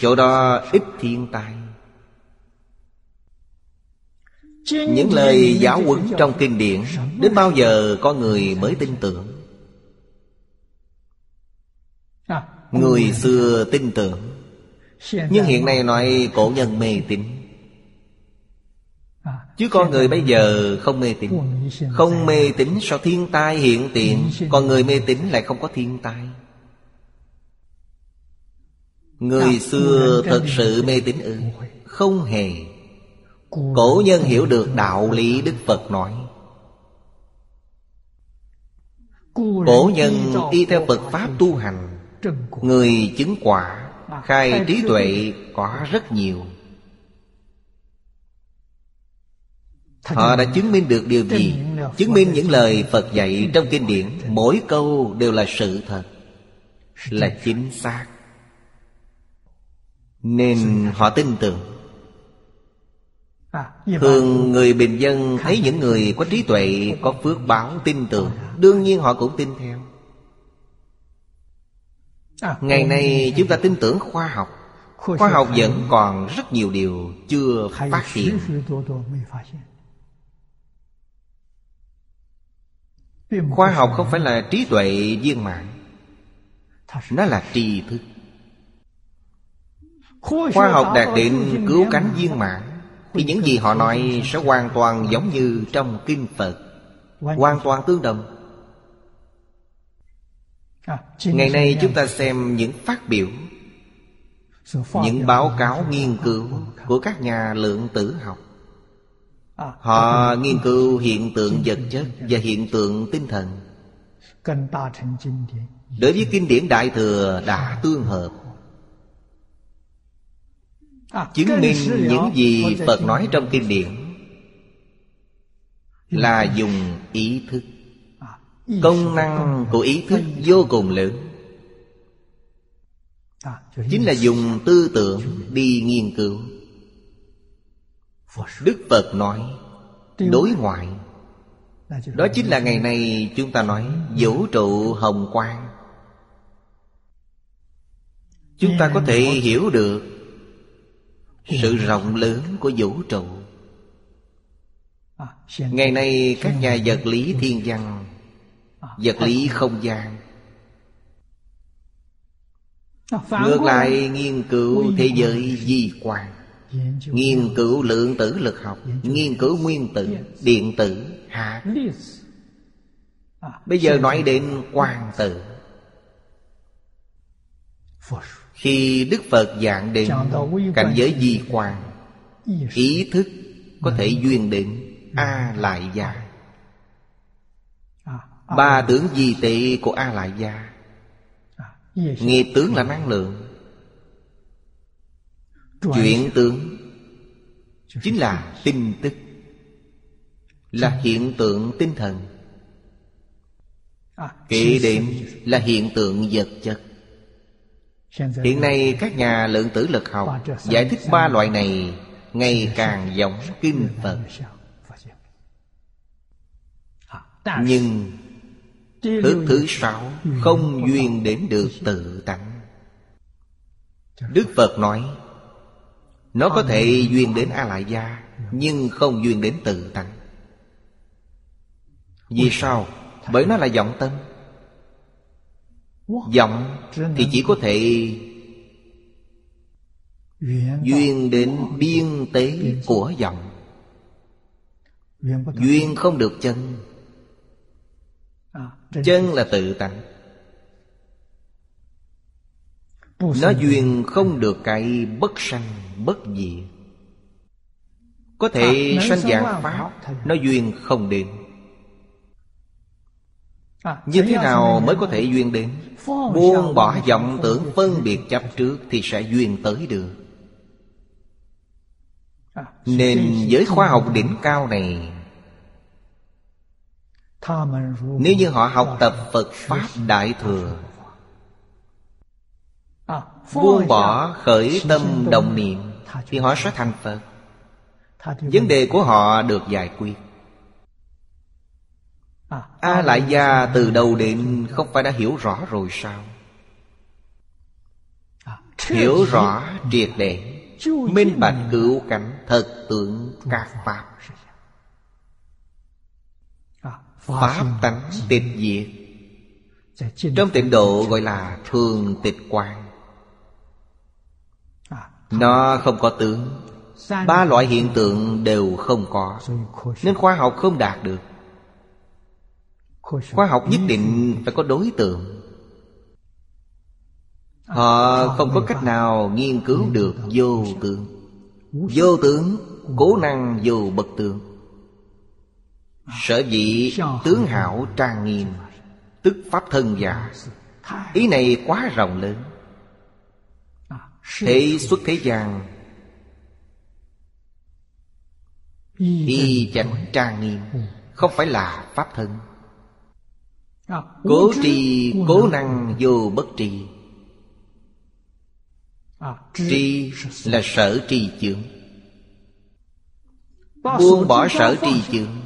Chỗ đó ít thiên tai. Những lời giáo huấn trong kinh điển, Đến bao giờ có người mới tin tưởng? Người xưa tin tưởng. Nhưng hiện nay nói cổ nhân mê tín. Chứ con người bây giờ không mê tín. Không mê tín sao thiên tai hiện tiền? Còn người mê tín lại không có thiên tai. Người xưa thật sự mê tín ư? Không hề. Cổ nhân hiểu được đạo lý Đức Phật nói. Cổ nhân đi theo Phật Pháp tu hành. Người chứng quả Khai trí tuệ có rất nhiều Họ đã chứng minh được điều gì? Chứng minh những lời Phật dạy trong kinh điển. Mỗi câu đều là sự thật Là chính xác. Nên họ tin tưởng. Thường người bình dân thấy những người có trí tuệ Có phước báo tin tưởng. Đương nhiên họ cũng tin theo. Ngày nay chúng ta tin tưởng khoa học. Khoa học vẫn còn rất nhiều điều chưa phát hiện Khoa học không phải là trí tuệ viên mãn. Nó là tri thức. Khoa học đạt đến cứu cánh viên mãn. Thì những gì họ nói sẽ hoàn toàn giống như trong Kinh Phật. Hoàn toàn tương đồng. Ngày nay chúng ta xem những phát biểu Những báo cáo nghiên cứu Của các nhà lượng tử học Họ nghiên cứu hiện tượng vật chất Và hiện tượng tinh thần. Đối với kinh điển Đại Thừa đã tương hợp. Chứng minh những gì Phật nói trong kinh điển Là dùng ý thức. Công năng của ý thức vô cùng lớn. Chính là dùng tư tưởng đi nghiên cứu Đức Phật nói Đối ngoại. Đó chính là ngày nay chúng ta nói Vũ trụ hồng quang. Chúng ta có thể hiểu được sự rộng lớn của vũ trụ. Ngày nay các nhà vật lý thiên văn vật lý không gian. Ngược lại nghiên cứu thế giới di quan nghiên cứu lượng tử lực học, nghiên cứu nguyên tử, điện tử hạt bây giờ nói đến quang tử. Khi Đức Phật dạng đến cảnh giới di quan Ý thức có thể duyên định A Lại Gia Ba tướng di tị của A Lại Gia Nghiệp tướng là năng lượng Chuyển tướng Chính là tinh tức Là hiện tượng tinh thần. Kể đến là hiện tượng vật chất. Hiện nay các nhà lượng tử lực học Giải thích ba loại này Ngày càng giống kinh Phật. Nhưng Thức thứ sáu Không duyên đến được tự tánh. Đức Phật nói Nó có thể duyên đến A-lại gia Nhưng không duyên đến tự tánh. Vì sao? Bởi nó là vọng tâm. Vọng thì chỉ có thể Duyên đến biên tế của vọng. Duyên không được chân. Chân là tự tánh Nó duyên không được cái bất sanh bất diệt. Có thể sanh dạng Pháp Nó duyên không đến. Như thế nào mới có thể duyên đến? Buông bỏ vọng tưởng phân biệt chấp trước Thì sẽ duyên tới được. Nên với khoa học đỉnh cao này Nếu như họ học tập Phật Pháp Đại Thừa Buông bỏ khởi tâm động niệm Thì họ sẽ thành Phật. Vấn đề của họ được giải quyết. A Lại Gia từ đầu đến không phải đã hiểu rõ rồi sao? Hiểu rõ triệt để Minh bạch cửu cảnh thật tượng các Pháp. Pháp tánh tịch diệt. Trong tịnh độ gọi là thường tịch quan nó không có tướng. Ba loại hiện tượng đều không có, Nên khoa học không đạt được. Khoa học nhất định phải có đối tượng. Họ không có cách nào nghiên cứu được vô tướng. Vô tướng, Cố năng vô bậc tướng. Sở dĩ tướng hảo trang nghiêm, Tức pháp thân giả. Ý này quá rộng lớn. Thế xuất thế gian Y chánh trang nghiêm Không phải là pháp thân. Cố trì cố năng vô bất trì Tri là sở. tri chướng. Buông bỏ sở tri chướng.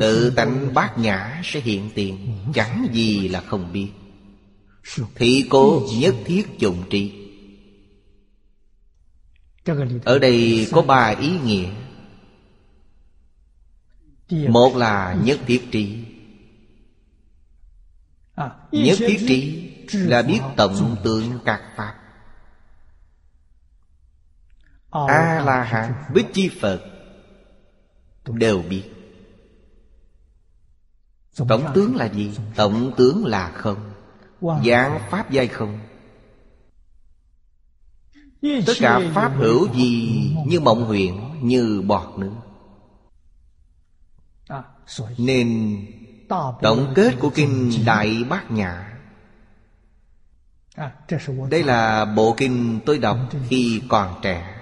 Tự tánh bát nhã sẽ hiện tiền Chẳng gì là không biết. Thị cố nhất thiết dụng tri Ở đây có ba ý nghĩa. Một là nhất thiết tri Nhất thiết tri là biết tổng tượng các Pháp. A la hán bích chi phật đều biết. Tổng tướng là gì? tổng tướng là không. Dạng pháp giai không tất cả pháp hữu gì như mộng huyện như bọt nước. Nên tổng kết của kinh đại bát nhã. Đây là bộ kinh tôi đọc khi còn trẻ.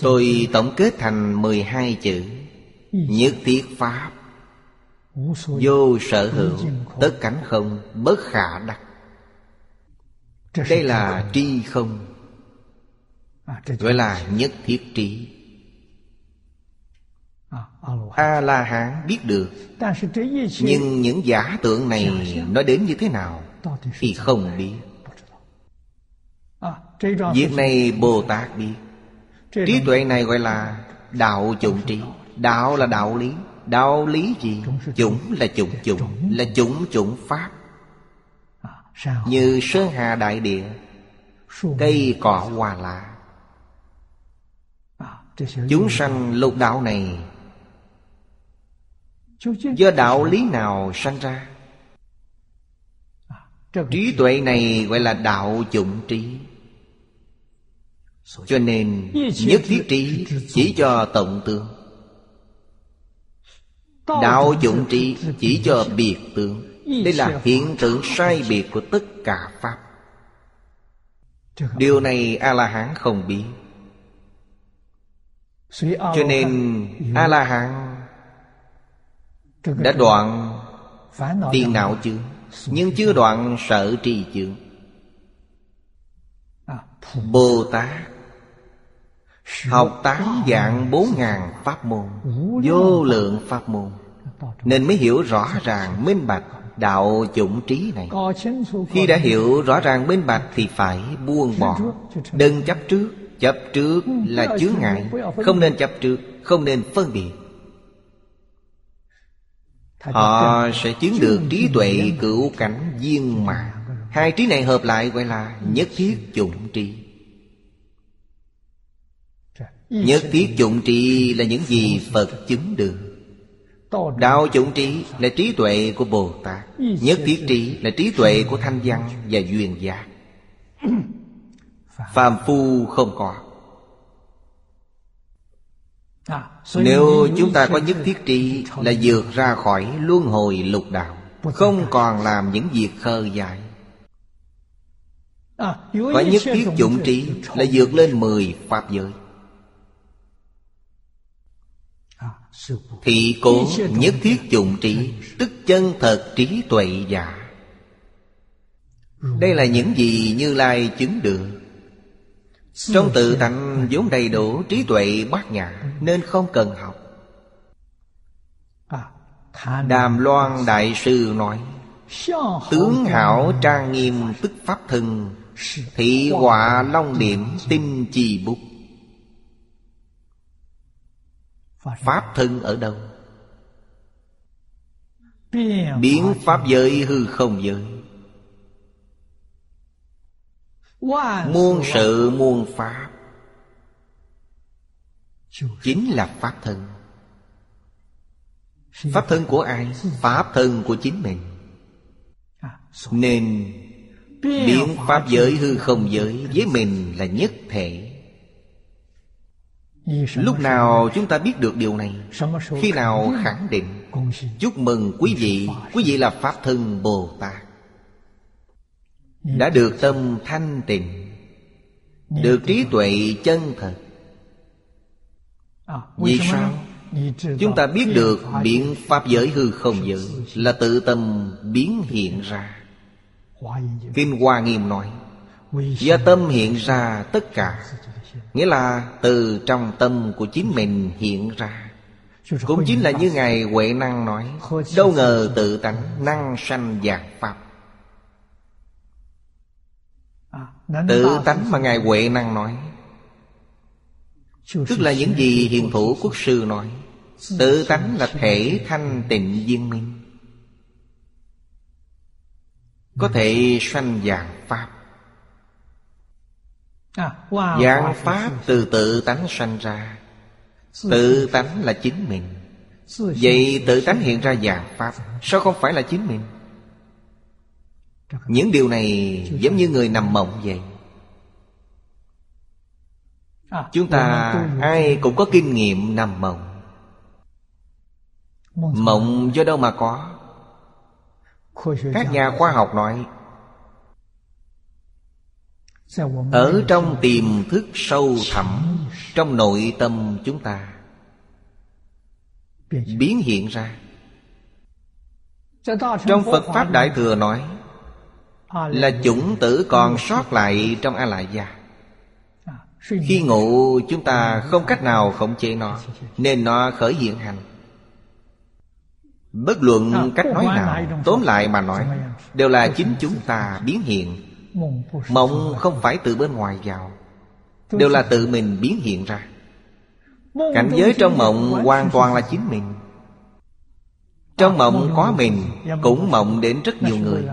Tôi tổng kết thành 12 chữ. Nhất thiết Pháp. Vô sở hữu, Tất cánh không, Bất khả đắc. Đây là tri không. Gọi là nhất thiết trí A-la-hán biết được. Nhưng những giả tượng này Nó đến như thế nào Thì không biết. Việc này Bồ Tát biết. Trí tuệ này gọi là đạo chủng trí. Đạo là đạo lý. Đạo lý gì? Chủng là chủng chủng. Là chủng chủng pháp Như sơn hà đại địa Cây cỏ hoa lá Chúng sanh lục đạo này Do đạo lý nào sanh ra? Trí tuệ này gọi là đạo chủng trí. Cho nên nhất thiết trí chỉ cho tổng tướng Đạo dụng trí chỉ cho biệt tướng Đây là hiện tượng sai biệt của tất cả Pháp. Điều này A-la-hán không biết. Cho nên A-la-hán Đã đoạn tiền não chưa? Nhưng chưa đoạn sợ trì chướng Bồ Tát Học tám dạng bốn ngàn pháp môn Vô lượng pháp môn. Nên mới hiểu rõ ràng minh bạch Đạo chủng trí này. Khi đã hiểu rõ ràng minh bạch Thì phải buông bỏ. Đừng chấp trước. Chấp trước là chướng ngại. Không nên chấp trước Không nên phân biệt. Họ sẽ chứng được trí tuệ cửu cảnh viên mạng Hai trí này hợp lại gọi là nhất thiết chủng trí. Nhất thiết dụng trì là những gì Phật chứng được Đạo dụng trì là trí tuệ của Bồ Tát Nhất thiết trì là trí tuệ của Thanh Văn và Duyên Giác Phàm phu không có. Nếu chúng ta có nhất thiết trì Là vượt ra khỏi luân hồi lục đạo Không còn làm những việc khờ dại. Có nhất thiết dụng trí Là vượt lên mười pháp giới Thì cố nhất thiết dụng trí, Tức chân thật trí tuệ giả. Đây là những gì Như Lai chứng được. Trong tự tánh vốn đầy đủ trí tuệ bát nhã Nên không cần học. Đàm Loan Đại Sư nói, Tướng hảo trang nghiêm tức pháp thân, Thị họa long điểm tinh chi bút. Pháp. Thân ở đâu? Biến Pháp giới hư không giới. Muôn sự muôn Pháp. Chính là Pháp thân. Pháp thân của ai? Pháp thân của chính mình. Nên Biến Pháp giới hư không giới Với mình là nhất thể Lúc nào chúng ta biết được điều này Khi nào khẳng định. Chúc mừng quý vị Quý vị là Pháp thân Bồ Tát. Đã được tâm thanh tịnh Được trí tuệ chân thật. Vì sao? Chúng ta biết được biện pháp giới hư không giới Là tự tâm biến hiện ra. Kinh Hoa Nghiêm nói Do tâm hiện ra tất cả Nghĩa là từ trong tâm của chính mình hiện ra. Cũng chính là như Ngài Huệ Năng nói, Đâu ngờ tự tánh năng sanh dạng Pháp. Tự tánh mà Ngài Huệ Năng nói, Tức là những gì hiền thủ quốc sư nói, Tự tánh là thể thanh tịnh viên minh, Có thể sanh dạng Pháp. Dạng Pháp từ tự tánh sanh ra. Tự tánh là chính mình. Vậy tự tánh hiện ra dạng Pháp Sao không phải là chính mình? Những điều này giống như người nằm mộng vậy. Chúng ta ai cũng có kinh nghiệm nằm mộng. Mộng do đâu mà có? Các nhà khoa học nói ở trong tiềm thức sâu thẳm trong nội tâm chúng ta biến hiện ra. Trong phật pháp đại thừa nói là chủng tử còn sót lại trong a lại gia khi ngủ chúng ta không cách nào khống chế nó nên nó khởi hiện hành. Bất luận cách nói nào tóm lại mà nói đều là chính chúng ta biến hiện Mộng không phải từ bên ngoài vào, Đều là tự mình biến hiện ra. Cảnh giới trong mộng hoàn toàn là chính mình. Trong mộng có mình, Cũng mộng đến rất nhiều người.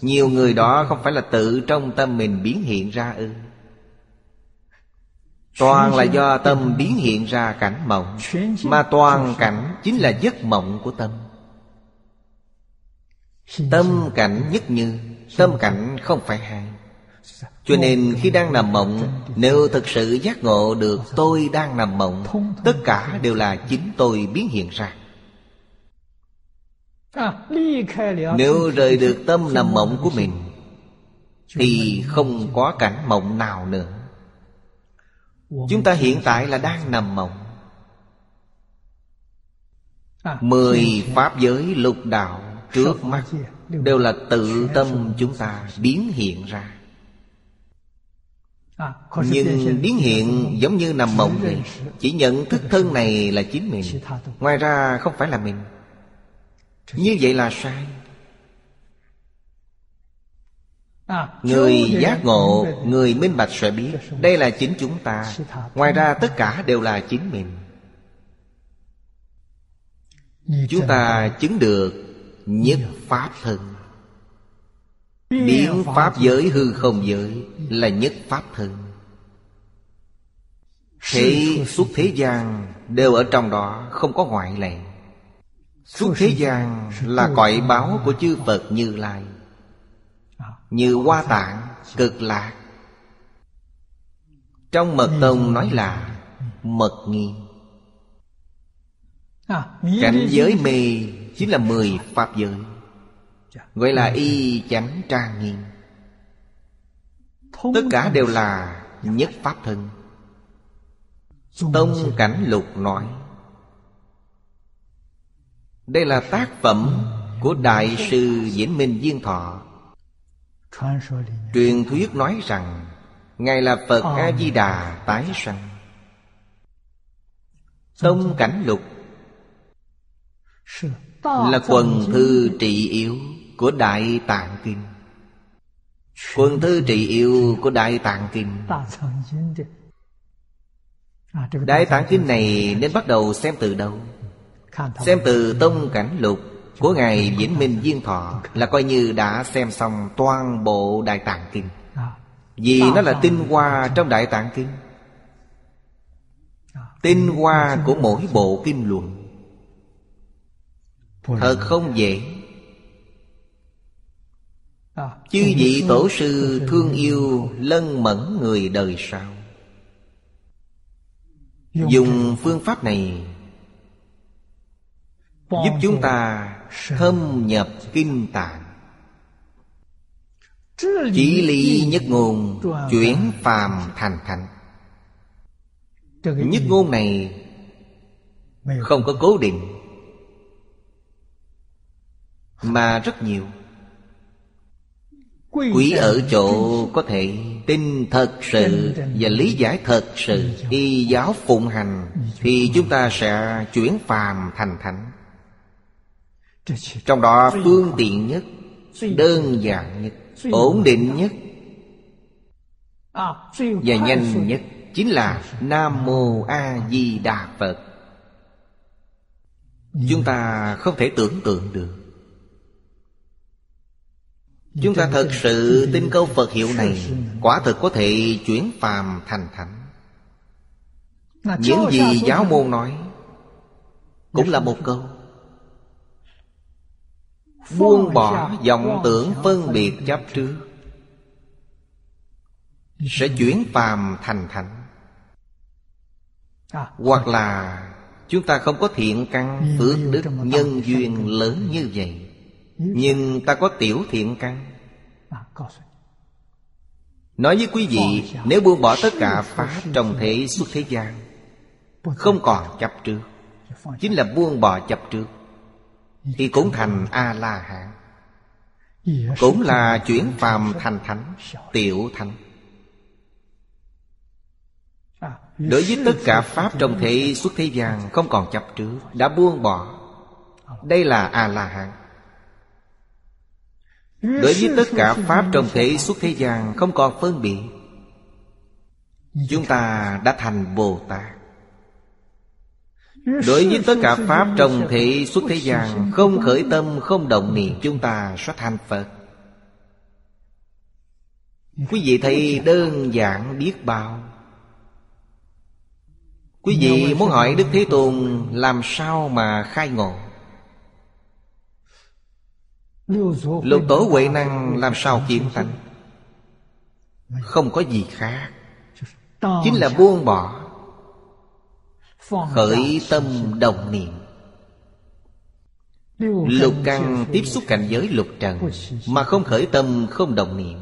Nhiều người đó không phải là tự trong tâm mình biến hiện ra ư. Toàn là do tâm biến hiện ra cảnh mộng, Mà toàn cảnh chính là giấc mộng của tâm. Tâm cảnh nhất như Tâm cảnh không phải hai Cho nên khi đang nằm mộng, Nếu thực sự giác ngộ được tôi đang nằm mộng, Tất cả đều là chính tôi biến hiện ra. Nếu rời được tâm nằm mộng của mình, Thì không có cảnh mộng nào nữa. Chúng ta hiện tại là đang nằm mộng. Mười pháp giới lục đạo trước mắt đều là tự tâm chúng ta biến hiện ra. Nhưng biến hiện giống như nằm mộng vậy. Chỉ nhận thức thân này là chính mình. Ngoài ra không phải là mình. Như vậy là sai. Người giác ngộ Người minh bạch sẽ biết. Đây là chính chúng ta. Ngoài ra tất cả đều là chính mình. Chúng ta. chứng được Nhất Pháp thân. Biến Pháp giới hư không giới Là nhất Pháp thân. Thế suốt thế gian Đều ở trong đó Không có ngoại lệ. Suốt thế gian là cõi báo của chư Phật Như Lai. Như Hoa Tạng, Cực Lạc. Trong Mật Tông nói là Mật nghi. Cảnh giới mê Chính là mười Pháp giới. Gọi là y chánh trang nghiêm. Tất cả đều là nhất Pháp thân. Tông Cảnh Lục nói, Đây là tác phẩm của Đại sư diễn Minh viên Thọ. Truyền thuyết nói rằng, Ngài là Phật A-di-đà tái sanh. Tông Cảnh Lục là quần thư trị yếu của Đại Tạng Kinh. Quần thư trị yếu của Đại Tạng Kinh. Đại Tạng Kinh này nên bắt đầu xem từ đâu? Xem từ Tông Cảnh Lục của Ngài Vĩnh Minh Duyên Thọ Là coi như đã xem xong toàn bộ Đại Tạng Kinh. Vì nó là tinh hoa trong Đại Tạng Kinh. Tinh hoa của mỗi bộ kinh luận Thật không dễ Chư vị tổ sư thương yêu lân mẫn người đời sau. Dùng phương pháp này Giúp chúng ta thâm nhập kinh tạng. Chỉ ly nhất ngôn Chuyển phàm thành thánh. Nhất ngôn này Không có cố định Mà rất nhiều. Quý ở chỗ có thể tin thật sự Và lý giải thật sự. Y giáo phụng hành Thì chúng ta sẽ chuyển phàm thành thánh. Trong đó phương tiện nhất Đơn giản nhất Ổn định nhất Và nhanh nhất Chính là Nam Mô A Di Đà Phật. Chúng ta không thể tưởng tượng được Chúng ta thật sự tin câu Phật hiệu này Quả thực có thể chuyển phàm thành thánh. Những gì giáo môn nói Cũng là một câu. Buông bỏ vọng tưởng phân biệt chấp trước Sẽ chuyển phàm thành thánh. Hoặc là Chúng ta không có thiện căn Phước đức nhân duyên lớn như vậy nhưng ta có tiểu thiện căn. Nói với quý vị, Nếu buông bỏ tất cả Pháp trong thế xuất thế gian, Không còn chấp trước, Chính là buông bỏ chấp trước, Thì cũng thành A-la-hán. Cũng là chuyển phàm thành thánh, Tiểu thánh. Đối với tất cả Pháp trong thế xuất thế gian Không còn chấp trước, Đã buông bỏ. Đây là A-la-hán. Đối với tất cả Pháp trong thế suốt thế gian Không còn phân biệt Chúng ta đã thành Bồ Tát. Đối với tất cả Pháp trong thể xuất thế gian Không khởi tâm, không động niệm Chúng ta sẽ thành Phật. Quý vị thấy đơn giản biết bao. Quý vị muốn hỏi Đức Thế Tôn Làm sao mà khai ngộ? Lục tổ Huệ Năng làm sao kiến tánh Không có gì khác. Chính là buông bỏ Khởi tâm đồng niệm. Lục căn tiếp xúc cảnh giới lục trần Mà không khởi tâm, không đồng niệm.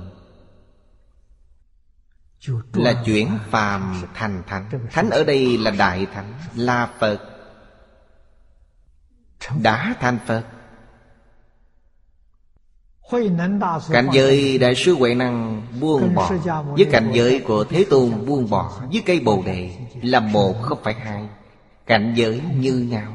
Là chuyển phàm thành thánh. Thánh ở đây là Đại Thánh, Là Phật. Đã thành Phật. Cảnh giới Đại sư Huệ Năng buông bỏ Với cảnh giới của Thế Tôn buông bỏ Với cây bồ đề Là một không phải hai. Cảnh giới như nhau.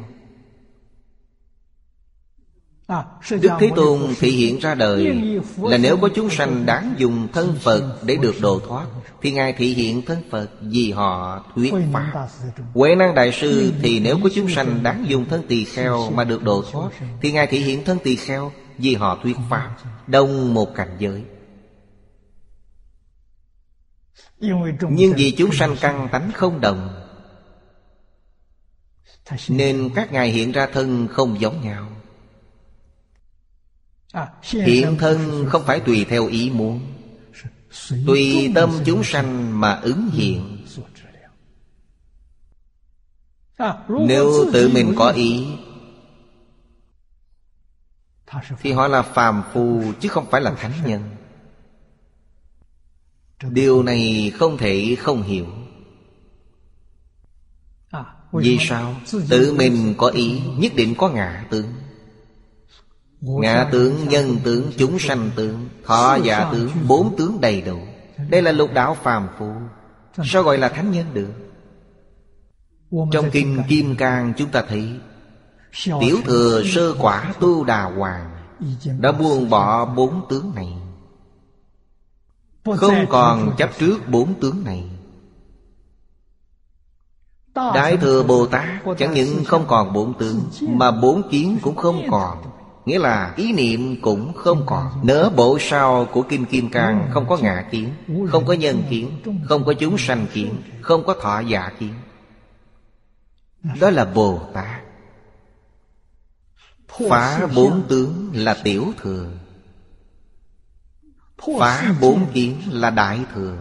Đức Thế Tôn thể hiện ra đời Là nếu có chúng sanh đáng dùng thân Phật Để được độ thoát Thì Ngài thể hiện thân Phật Vì họ thuyết Pháp. Huệ năng Đại Sư Thì nếu có chúng sanh đáng dùng thân tỳ kheo Mà được độ thoát Thì Ngài thể hiện thân tỳ kheo vì họ thuyết Pháp, Đông một cảnh giới. Nhưng vì chúng sanh căn tánh không đồng, Nên các ngài hiện ra thân không giống nhau. Hiện thân không phải tùy theo ý muốn, Tùy tâm chúng sanh mà ứng hiện. Nếu tự mình có ý thì họ là phàm phu chứ không phải là thánh nhân. Điều này không thể không hiểu. Vì sao? Tự mình có ý nhất định có ngã tướng. Ngã tướng, nhân tướng, chúng sanh tướng Thọ giả tướng, bốn tướng đầy đủ. Đây là lục đạo phàm phu. Sao gọi là thánh nhân được? Trong Kinh Kim Cang chúng ta thấy Tiểu thừa sơ quả tu đà hoàng Đã buông bỏ bốn tướng này. Không còn chấp trước bốn tướng này. Đại thừa Bồ Tát chẳng những không còn bốn tướng Mà bốn kiến cũng không còn. Nghĩa là ý niệm cũng không còn. Nỡ bộ sau của Kim Kim Cang Không có ngạ kiến Không có nhân kiến Không có chúng sanh kiến Không có thọ giả kiến. Đó là Bồ Tát Phá bốn tướng là tiểu thừa. Phá bốn kiến là đại thừa.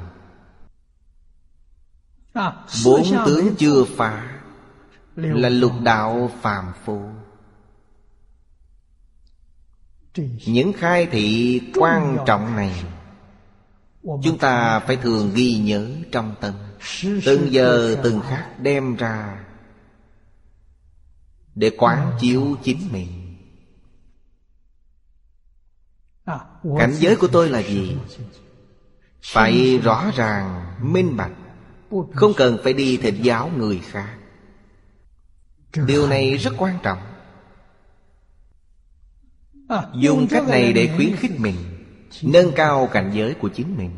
Bốn tướng chưa phá Là lục đạo phàm phu. Những khai thị quan trọng này Chúng ta phải thường ghi nhớ trong tâm. Từng giờ từng khắc đem ra Để quán chiếu chính mình. Cảnh giới của tôi là gì? Phải rõ ràng, minh bạch. Không cần phải đi thịnh giáo người khác. Điều này rất quan trọng. Dùng cách này để khuyến khích mình Nâng cao cảnh giới của chính mình.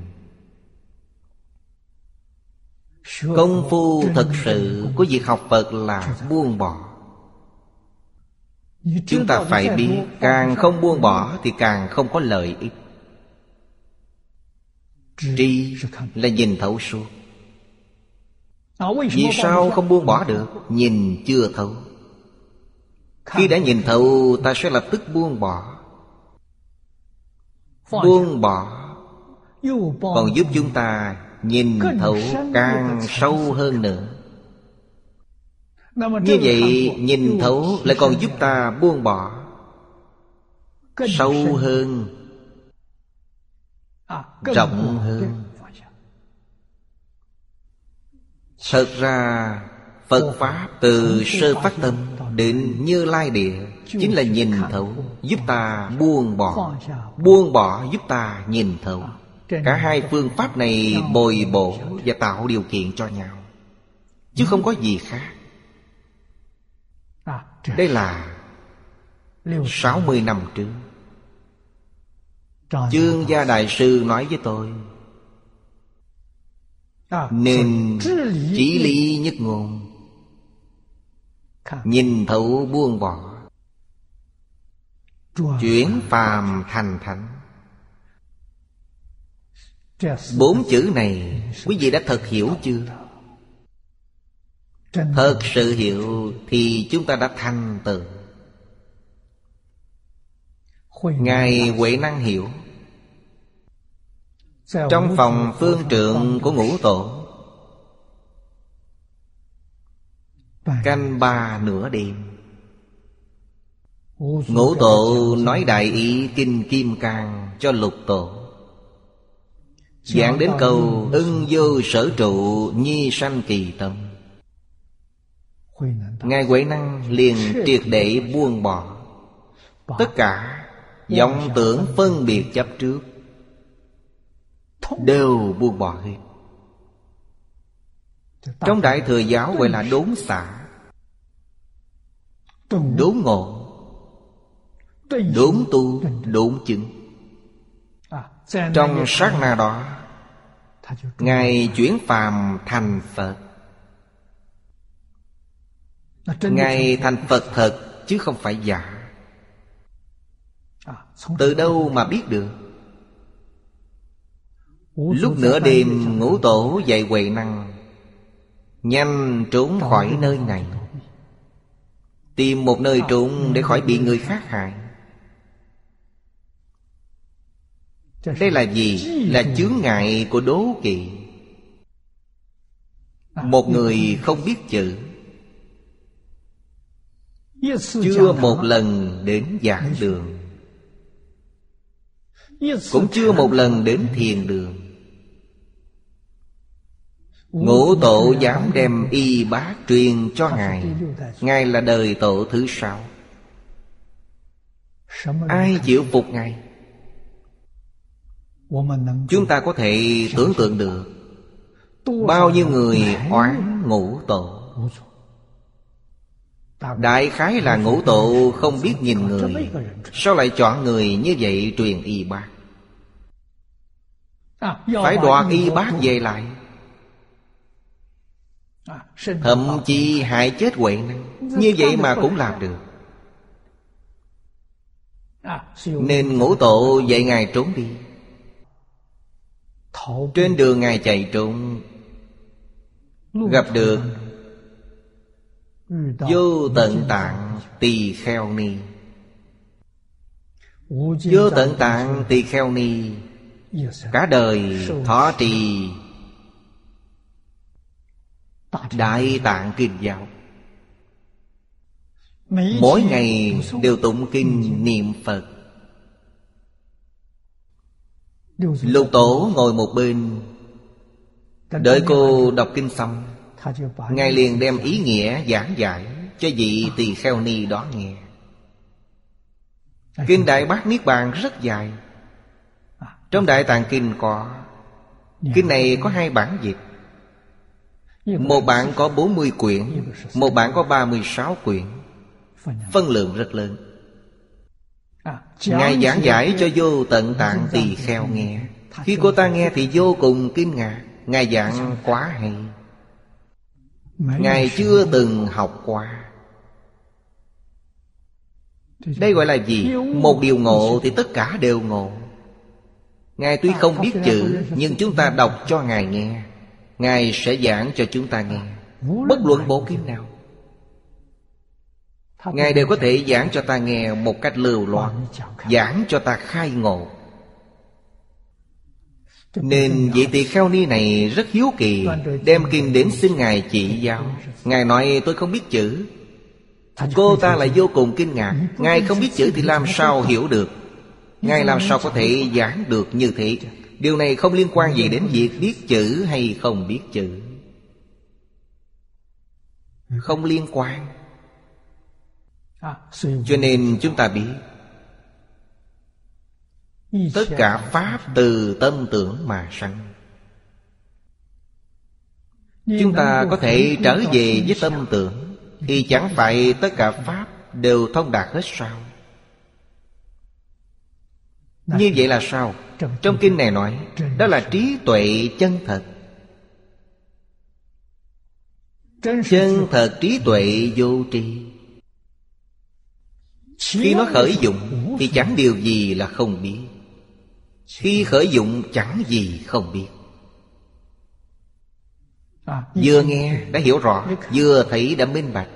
Công phu thật sự của việc học Phật là buông bỏ. Chúng ta phải biết Càng không buông bỏ thì càng không có lợi ích. Tri là nhìn thấu suốt. Vì sao không buông bỏ được? Nhìn chưa thấu. Khi đã nhìn thấu Ta sẽ lập tức buông bỏ. Buông bỏ Còn giúp chúng ta Nhìn thấu càng sâu hơn nữa như vậy nhìn thấu lại còn giúp ta buông bỏ. Sâu hơn. Rộng hơn. Thật ra Phật Pháp từ sơ phát tâm Đến như lai địa Chính là nhìn thấu Giúp ta buông bỏ. Buông bỏ giúp ta nhìn thấu. Cả hai phương pháp này bồi bổ Và tạo điều kiện cho nhau. Chứ không có gì khác đây là 60 năm trước. Chương gia đại sư nói với tôi Nên chỉ lý nhất ngôn Nhìn thấu buông bỏ Chuyển phàm thành thánh. Bốn chữ này Quý vị đã thật hiểu chưa Thật sự hiểu thì chúng ta đã thành tựu. Ngài Huệ Năng hiểu. Trong phòng phương trượng của ngũ tổ Canh ba nửa đêm. Ngũ tổ nói đại ý Kinh Kim Cang cho lục tổ. Giảng đến câu ưng vô sở trụ nhi sanh kỳ tâm Ngài Huệ Năng liền triệt để buông bỏ. Tất cả vọng tưởng phân biệt chấp trước Đều buông bỏ hết. Trong Đại Thừa Giáo gọi là đốn xả, Đốn ngộ, Đốn tu, Đốn chứng. Trong sát na đó, Ngài chuyển phàm thành Phật. Ngài thành Phật thật chứ không phải giả. À, Từ đâu mà biết được? Lúc nửa đêm ngũ tổ dậy quầy năng Nhanh trốn khỏi nơi này. Tìm một nơi trốn để khỏi bị người khác hại. Đây là gì? Là chướng ngại của đố kỵ. À, Một người không biết chữ chưa một lần đến giảng đường. Cũng chưa một lần đến thiền đường. Ngũ tổ dám đem y bá truyền cho Ngài. Ngài là đời tổ thứ sáu. Ai chịu phục Ngài? Chúng ta có thể tưởng tượng được Bao nhiêu người oán ngũ tổ Đại khái là ngũ tổ không biết nhìn người. Sao lại chọn người như vậy truyền y bác Phải đoạt y bác về lại. Thậm chí hại chết huệ năng. Như vậy mà cũng làm được. Nên ngũ tổ dạy Ngài trốn đi. Trên đường Ngài chạy trốn. Gặp được Vô tận tạng tỳ kheo ni. Vô tận tạng tỳ kheo ni. Cả đời thọ trì. Đại tạng kinh giáo. Mỗi ngày đều tụng kinh niệm Phật. Lục tổ ngồi một bên. Đợi cô đọc kinh xong Ngài liền đem ý nghĩa giảng giải Cho vị tỳ kheo ni đó nghe. Kinh Đại Bát Niết Bàn rất dài. Trong Đại Tạng Kinh có, Kinh này có hai bản dịch. Một bản có 40 quyển, Một bản có 36 quyển. Phân lượng rất lớn. Ngài giảng giải cho vô tận tạng tỳ kheo nghe. Khi cô ta nghe thì vô cùng kinh ngạc. Ngài giảng quá hay. Ngài chưa từng học qua. Đây gọi là gì? Một điều ngộ thì tất cả đều ngộ. Ngài tuy không biết chữ Nhưng chúng ta đọc cho Ngài nghe. Ngài sẽ giảng cho chúng ta nghe. Bất luận bộ kinh nào. Ngài đều có thể giảng cho ta nghe một cách lưu loạn Giảng cho ta khai ngộ nên vị tỳ kheo ni này rất hiếu kỳ Đem kinh đến xin Ngài chỉ giáo. Ngài nói tôi không biết chữ. Cô ta lại vô cùng kinh ngạc. Ngài không biết chữ thì làm sao hiểu được. Ngài làm sao có thể giảng được như thế? Điều này không liên quan gì đến việc biết chữ hay không biết chữ. Không liên quan. Cho nên chúng ta biết tất cả pháp từ tâm tưởng mà sanh. Chúng ta có thể trở về với tâm tưởng thì chẳng phải tất cả pháp đều thông đạt hết sao? Như vậy là sao? trong kinh này nói đó là trí tuệ chân thật. Chân thật trí tuệ vô tri. Khi nó khởi dụng thì chẳng điều gì là không biết khi khởi dụng chẳng gì không biết. Vừa nghe đã hiểu rõ Vừa thấy đã minh bạch.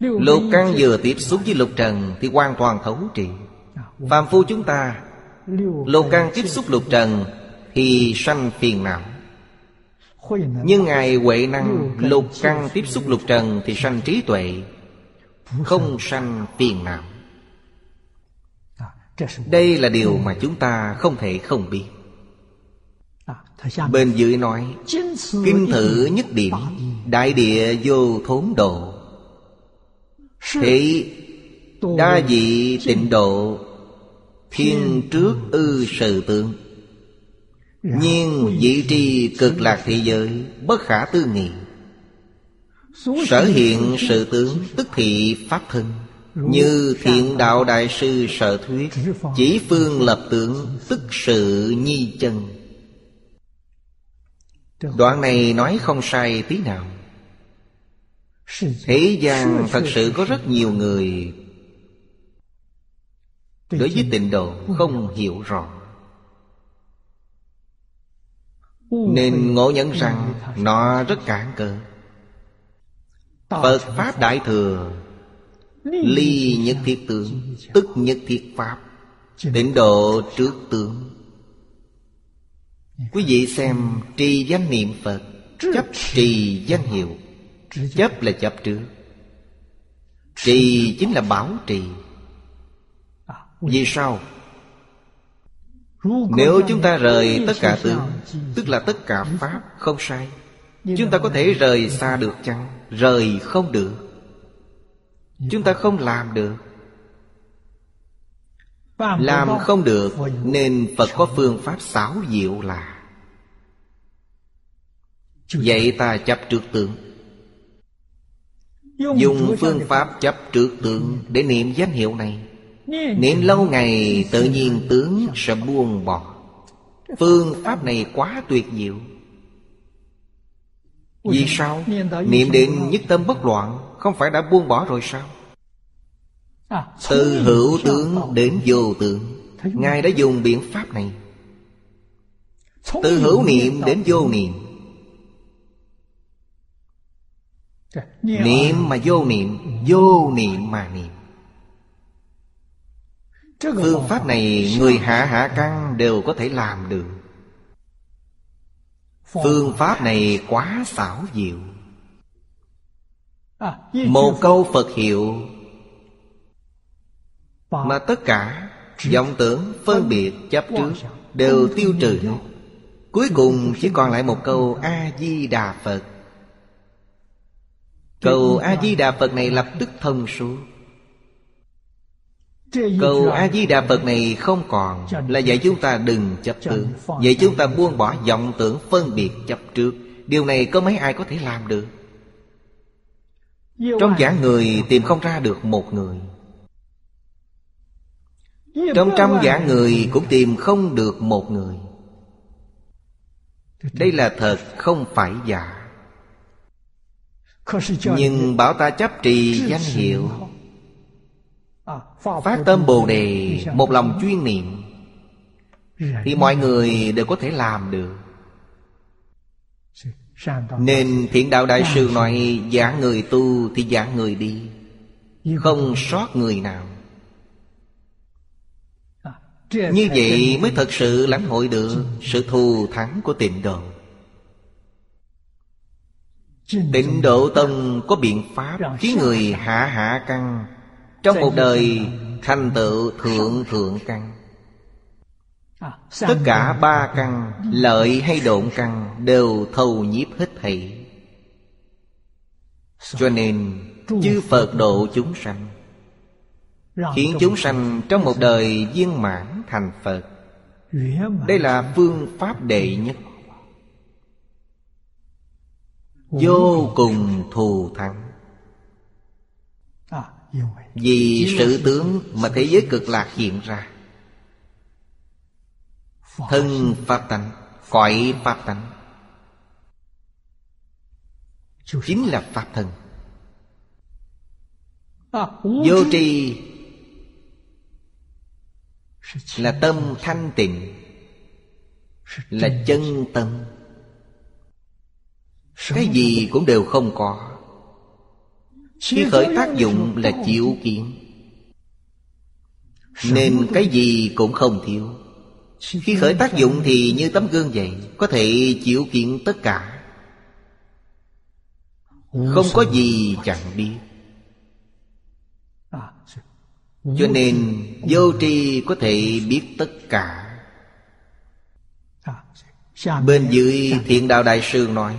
Lục căn vừa tiếp xúc với lục trần Thì hoàn toàn thấu trị Phạm phu chúng ta Lục căn tiếp xúc lục trần Thì sanh phiền não. Nhưng Ngài Huệ Năng Lục căn tiếp xúc lục trần Thì sanh trí tuệ Không sanh phiền não đây là điều mà chúng ta không thể không biết. Bên dưới nói, Kinh thử nhất điểm, Đại địa vô thốn độ. Thế, đa dị tịnh độ, Thiên trước ư sự tượng Nhưng vị tri cực lạc thế giới, Bất khả tư nghị. Sở hiện sự tướng Tức thị pháp thân như thiện đạo đại sư sở thuyết Chỉ phương lập tượng Tức sự nhi chân. Đoạn này nói không sai tí nào. Thế gian thật sự có rất nhiều người Đối với tịnh độ không hiểu rõ. Nên ngộ nhận rằng Nó rất cản cờ Phật Pháp Đại Thừa Ly nhất thiết tướng, Tức nhất thiết pháp Tịnh độ trước tướng Quý vị xem trì danh niệm Phật, Chấp trì danh hiệu, Chấp là chấp trước Trì chính là bảo trì Vì sao? Nếu chúng ta rời tất cả tướng, Tức là tất cả Pháp không sai, Chúng ta có thể rời xa được chăng? Rời không được Chúng ta không làm được. Làm không được Nên Phật có phương pháp xảo diệu là Vậy ta chấp trước tướng. Dùng phương pháp chấp trước tướng Để niệm danh hiệu này. Niệm lâu ngày tự nhiên tướng sẽ buông bỏ. Phương pháp này quá tuyệt diệu. Vì sao? Niệm đến nhất tâm bất loạn Không phải đã buông bỏ rồi sao? Từ hữu tướng đến vô tướng. Ngài đã dùng biện pháp này. Từ hữu niệm đến vô niệm. Niệm mà vô niệm Vô niệm mà niệm. Phương pháp này người hạ hạ căn đều có thể làm được. Phương pháp này quá xảo diệu Một câu Phật hiệu. Mà tất cả vọng tưởng phân biệt chấp trước Đều tiêu trừ Cuối cùng chỉ còn lại một câu A-di-đà Phật. Câu A-di-đà Phật này lập tức thông suốt. Câu A-di-đà Phật này không còn Là dạy chúng ta đừng chấp tướng Dạy chúng ta buông bỏ vọng tưởng phân biệt chấp trước. Điều này có mấy ai có thể làm được Trong giảng người tìm không ra được một người. Trong trăm giảng người cũng tìm không được một người. Đây là thật không phải giả. Nhưng bảo ta chấp trì danh hiệu. Phát tâm Bồ Đề Một lòng chuyên niệm. Thì mọi người đều có thể làm được Nên thiện đạo đại sư nói Giảng người tu thì giảng người đi Không sót người. nào. Như vậy mới thật sự lãnh hội được Sự thù thắng của tịnh độ. Tịnh độ tông có biện pháp Khiến người hạ hạ căn trong một đời thành tựu thượng thượng căn Tất cả ba căn Lợi hay độn căn Đều thâu nhiếp hết thảy. Cho nên Chư Phật độ chúng sanh Khiến chúng sanh trong một đời viên mãn thành Phật. Đây là phương pháp đệ nhất. Vô cùng thù thắng. Vì sự tướng mà thế giới cực lạc hiện ra Thân Pháp tánh Cõi Pháp tánh. Chính là Pháp thân. Vô tri Là tâm thanh tịnh Là chân tâm. Cái gì cũng đều không có. Khi khởi tác dụng là chịu kiến. Nên cái gì? cũng không thiếu khi khởi tác dụng thì như tấm gương vậy, Có thể chịu kiện tất cả. Không có gì chẳng biết. Cho nên vô tri có thể biết tất cả. Bên dưới thiện đạo đại sư nói,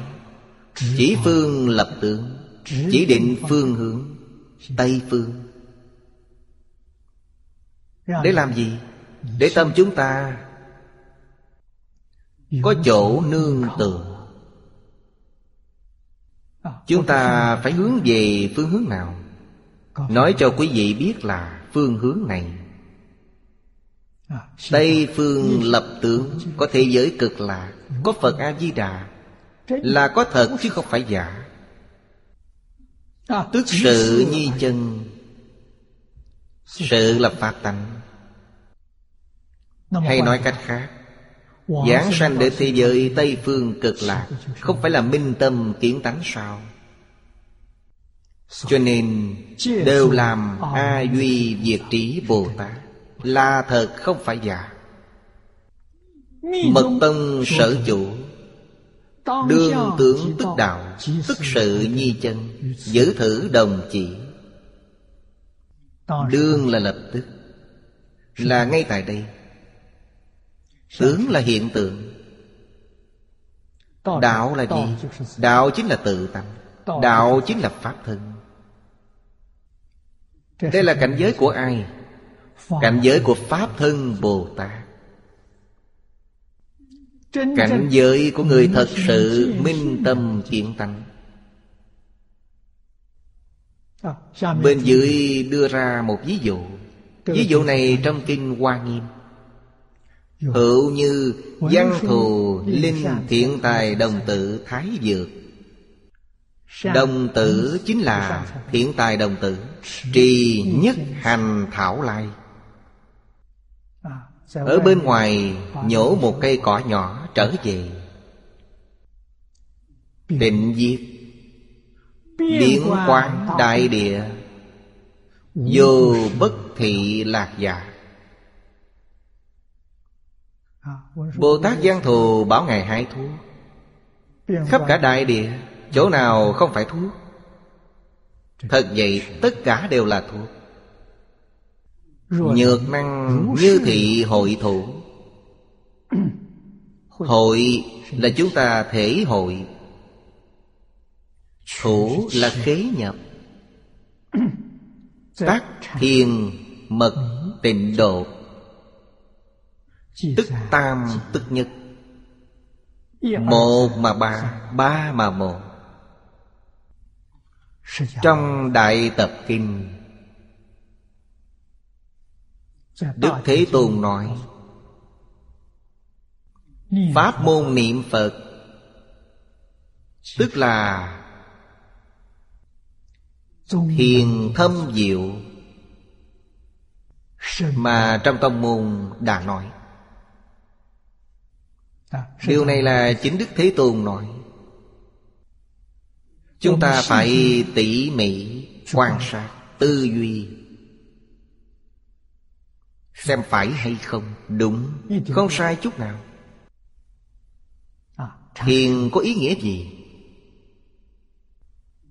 Chỉ phương lập tướng, chỉ định phương hướng, Tây phương. Để làm gì? Để tâm chúng ta có chỗ nương tựa. Chúng ta phải hướng về phương hướng nào? Nói cho quý vị biết là phương hướng này. Tây phương lập tướng, Có thế giới cực lạc Có Phật A-di-đà, Là có thật chứ không phải giả. Tức sự nhi chân, Sự là pháp tánh. Hay nói cách khác Giảng sanh để thế giới Tây Phương cực lạc. Không phải là minh tâm kiến tánh sao? Cho nên Đều làm A Duy Diệt Trí Bồ Tát. Là thật không phải giả Mật tông sở chủ. Đương tướng tức đạo Tức sự nhi chân. Giữ thử đồng chỉ. Đương là lập tức. Là ngay tại đây Tướng là hiện tượng. Đạo là gì? Đạo chính là tự tánh Đạo chính là Pháp thân. Đây là cảnh giới của ai? Cảnh giới của Pháp thân Bồ Tát. Cảnh giới của người thật sự minh tâm kiến tánh. À, Bên dưới đưa ra một ví dụ. Ví dụ này trong Kinh Hoa Nghiêm Hữu như văn thù linh thiện tài đồng tử thái dược. Đồng tử chính là thiện tài đồng tử Trì nhất hành thảo lai. À, Ở bên ngoài nhổ một cây cỏ nhỏ trở về. Định diệt. Biến quán đại địa. Vô bất thị lạc giả Bồ Tát Giang Thù bảo Ngài hai thuốc. Khắp cả đại địa Chỗ nào không phải thuốc. Thật vậy tất cả đều là thuốc. Nhược năng như thị hội thủ. Hội là chúng ta thể hội. Thủ là khế nhập. Tác thiền mật tịnh độ Tức tam tức nhất Một mà ba Ba mà một. Trong Đại Tập Kinh Đức Thế Tôn nói Pháp môn niệm Phật Tức là Thiền thâm diệu. Mà trong tông môn đã nói Điều này là chính Đức Thế Tôn nói. Chúng ta phải tỉ mỉ quan sát tư duy. Xem phải hay không? Đúng. Không sai chút nào. À, Thiền có ý nghĩa gì?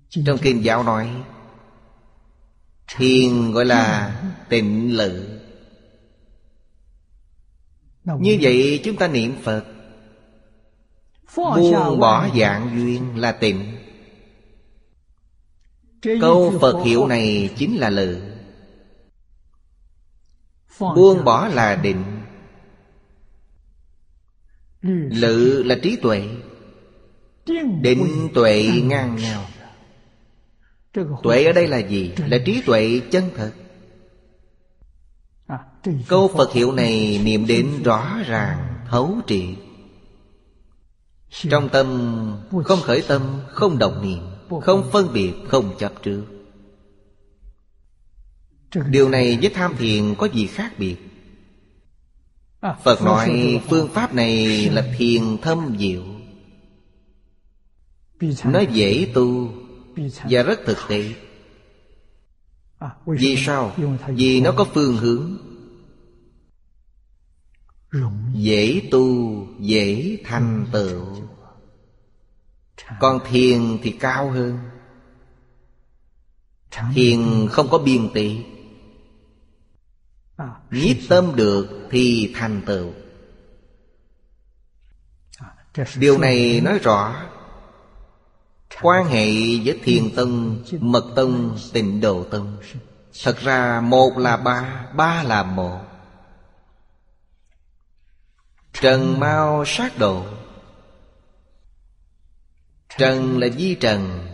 Trong kinh giáo nói Thiền gọi là tịnh lự. Như vậy chúng ta niệm Phật Buông bỏ dạng duyên là tịnh Câu Phật hiệu này chính là lự Buông bỏ là định. Lự là trí tuệ. Định tuệ ngang nhau. Tuệ ở đây là gì? Là trí tuệ chân thật. À, Câu Phật hiệu này niệm đến rõ ràng, thấu triệt Trong tâm không khởi tâm, không động niệm Không phân biệt, không chấp trước. Điều này với tham thiền có gì khác biệt? À, Phật nói phương pháp này là thiền thâm diệu. Nó dễ tu và rất thực tế. À, Vì sao? Vì nó có phương hướng Dễ tu, dễ thành tựu. Còn thiền thì cao hơn. Thiền không có biên tị. À, Nhiếp tâm được thì thành tựu. À, Điều này nói rõ Quan hệ với thiền tông, mật tông, tịnh độ tông. Thật ra một là ba, ba là một Trần mau sát độ Trần là di trần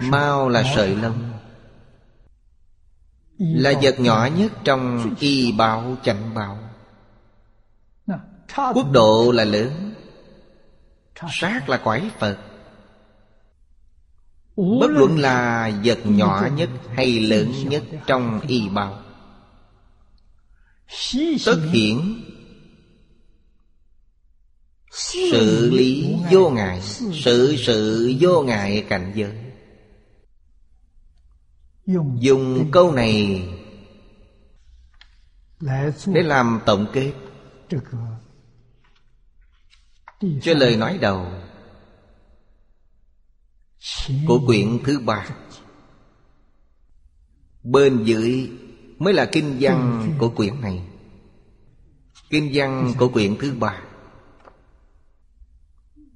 Mao là sợi lông. Là vật nhỏ nhất trong y bảo chánh bảo. Quốc độ là lớn, Sát là quái Phật Bất luận là vật nhỏ nhất hay lớn nhất trong y bào Tất hiển Sự lý vô ngại Sự sự vô ngại cảnh giới. Dùng câu này Để làm tổng kết. cho lời nói đầu của quyển thứ ba. Bên dưới mới là kinh văn của quyển này. Kinh văn của quyển thứ ba.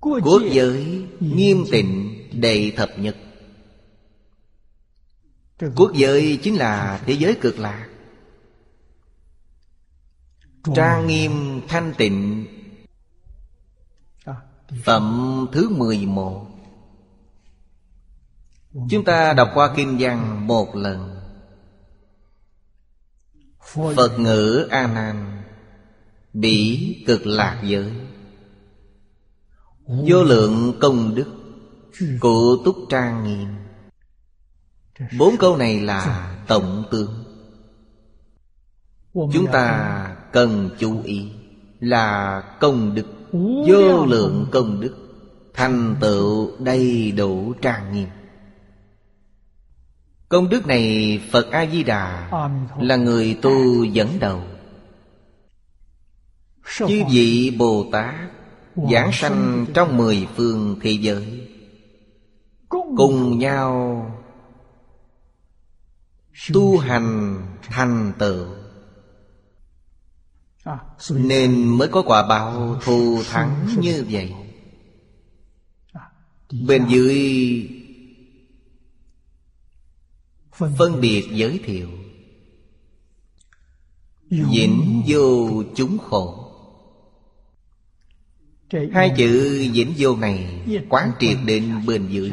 Quốc giới nghiêm tịnh đầy thập nhất Quốc giới chính là thế giới cực lạc Trang nghiêm thanh tịnh. Phẩm thứ 11 Chúng ta đọc qua kinh văn một lần Phật ngữ A Nan Bỉ cực lạc giới. Vô lượng công đức Cụ túc trang nghiêm. Bốn câu này là tổng tướng. Chúng ta cần chú ý Là công đức Vô lượng công đức Thành tựu đầy đủ trang nghiêm Công đức này Phật A-di-đà Là người tu dẫn đầu. Chư vị Bồ Tát Giảng sanh trong mười phương thế giới Cùng nhau Tu hành thành tựu. Nên mới có quả báo thù thắng như vậy. Bên dưới Phân biệt giới thiệu. Vĩnh vô chúng khổ. Hai chữ vĩnh vô này Quán triệt đến bên dưới.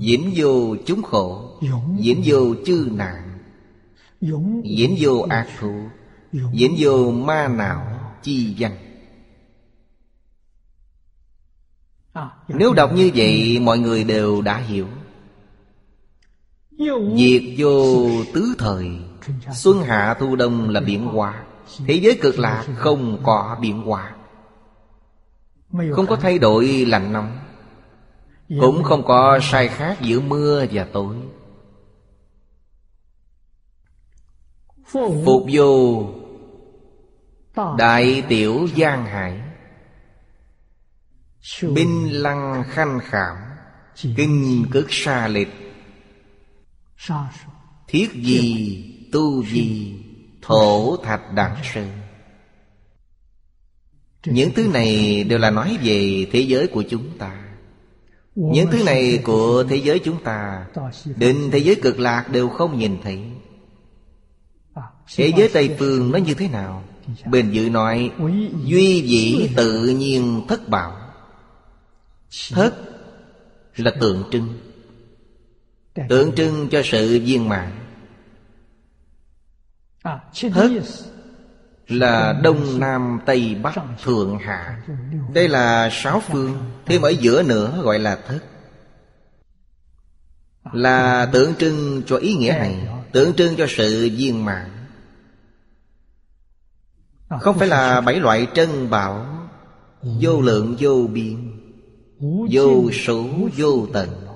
Vĩnh vô chúng khổ. Vĩnh vô chư nạn. Vĩnh vô ác thú Vĩnh vô ma nào chi danh. Nếu đọc như vậy mọi người đều đã hiểu Diệt vô tứ thời. Xuân hạ thu đông là biển hòa Thế giới cực lạc không có biển hòa Không có thay đổi lạnh nóng. Cũng không có sai khác giữa mưa và tối. Phục vô Đại tiểu giang hải. Binh lăng khanh khảm Kinh cực xa lịch Thiết gì tu gì Thổ thạch đẳng sơn Những thứ này đều là nói về thế giới của chúng ta. Những thứ này của thế giới chúng ta Đến thế giới cực lạc đều không nhìn thấy. Thế giới Tây Phương nó như thế nào? Bên dưới nói Duy dĩ tự nhiên thất bảo Thất là tượng trưng Tượng trưng cho sự viên mãn. Thất là Đông Nam Tây Bắc Thượng Hạ. Đây là sáu phương. Thêm ở giữa nữa gọi là thất. Là tượng trưng cho ý nghĩa này. Tượng trưng cho sự viên mãn. Không phải là bảy loại trân bảo. Vô lượng vô biên. Vô số vô tận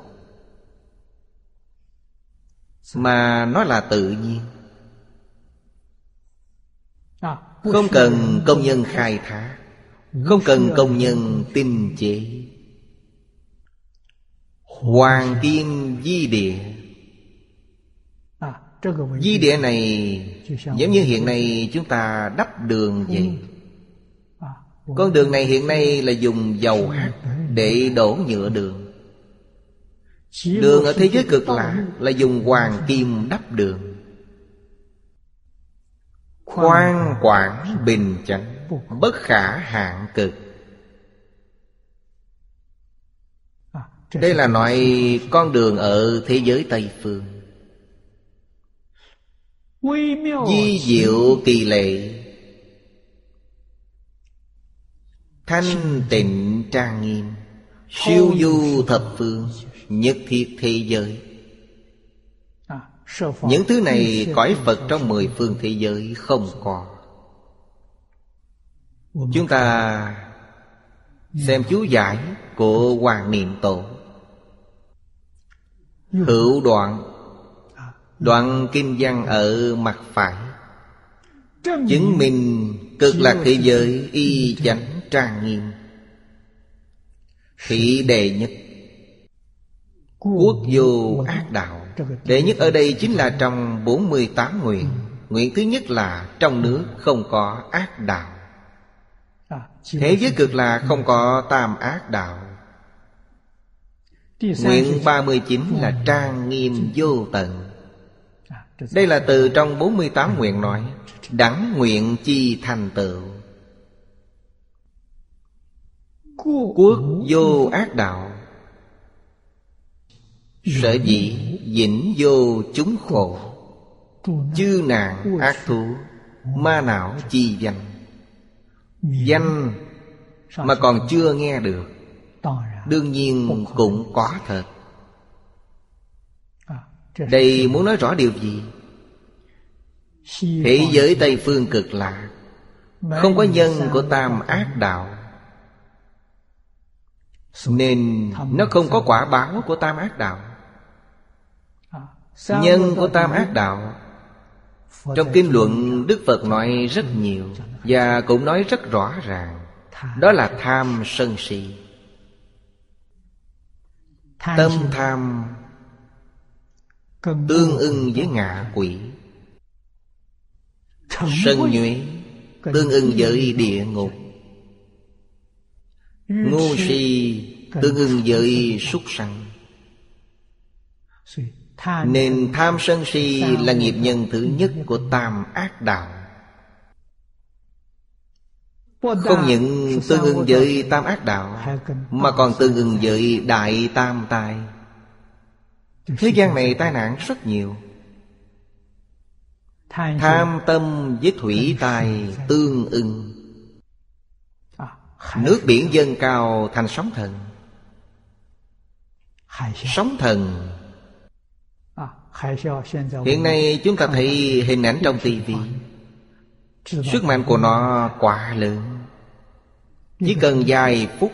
Mà nó là tự nhiên. Không cần công nhân khai thác Không cần công nhân tinh chế. Hoàng kim di địa. Di địa này Giống như hiện nay chúng ta đắp đường vậy. Con đường này hiện nay là dùng dầu hạt Để đổ nhựa đường Đường ở thế giới cực lạc là dùng hoàng kim đắp đường. Khoan quảng bình chánh Bất khả hạn cực. Đây là nói con đường ở thế giới Tây Phương. Di diệu kỳ lệ. Thanh tịnh trang nghiêm. Siêu du thập phương Nhất thiết thế giới. Những thứ này cõi Phật trong mười phương thế giới không có. Chúng ta xem chú giải của Hoàng Niệm Tổ. Hữu đoạn. Đoạn kinh văn ở mặt phải. Chứng minh cực lạc thế giới y chánh trang nghiêm. Thị đề nhất Quốc vô ác đạo. Đệ nhất ở đây chính là trong 48 nguyện. Nguyện thứ nhất là trong nước không có ác đạo. Thế giới cực là không có tam ác đạo. Nguyện 39 là trang nghiêm vô tận. Đây là từ trong 48 nguyện nói Đẳng nguyện chi thành tựu. Quốc vô ác đạo Sở dĩ vĩnh vô chúng khổ, Chư nạn ác thú, Ma não chi danh. Danh mà còn chưa nghe được, Đương nhiên cũng có thật. Đây muốn nói rõ điều gì? Thế giới Tây Phương cực lạ, Không có nhân của tam ác đạo. Nên nó không có quả báo của tam ác đạo. Nhân của tam ác đạo. Trong kinh luận Đức Phật nói rất nhiều Và cũng nói rất rõ ràng. Đó là tham sân si. Tâm tham Tương ưng với ngạ quỷ. Sân nhuế Tương ưng với địa ngục. Ngu si Tương ưng với súc sanh Nên tham sân si là nghiệp nhân thứ nhất của tam ác đạo. Không những tương ưng với tam ác đạo Mà còn tương ưng với đại tam tai Thế gian này tai nạn rất nhiều. Tham tâm với thủy tài tương ưng Nước biển dâng cao thành sóng thần. Sóng thần Hiện nay chúng ta thấy hình ảnh trong tivi. Sức mạnh của nó quá lớn. Chỉ cần vài phút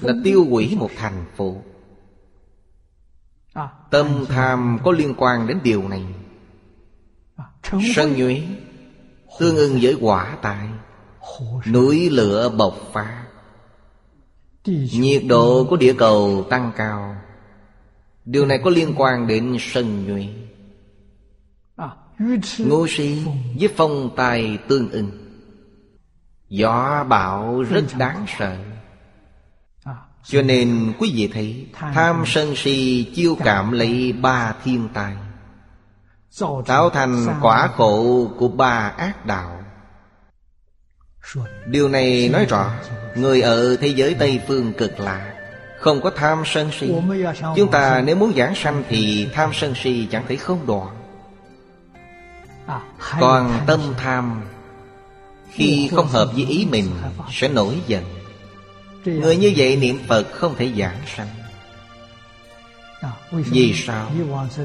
Là tiêu hủy một thành phố. Tâm tham có liên quan đến điều này. Sân nhuế Tương ưng với quả tài Núi lửa bộc phát Nhiệt độ của địa cầu tăng cao Điều này có liên quan đến sân nhuệ Ngô si với phong tài tương ưng. Gió bão rất đáng sợ. Cho nên quý vị thấy Tham sân si chiêu cảm lấy ba thiên tai Tạo thành quả khổ của ba ác đạo. Điều này nói rõ Người ở thế giới Tây Phương cực lạ không có tham sân si. Chúng ta nếu muốn giảng sanh Thì tham sân si chẳng thể không đoạn. Còn tâm tham, Khi không hợp với ý mình, Sẽ nổi giận. Người như vậy niệm Phật không thể giảng sanh. Vì sao?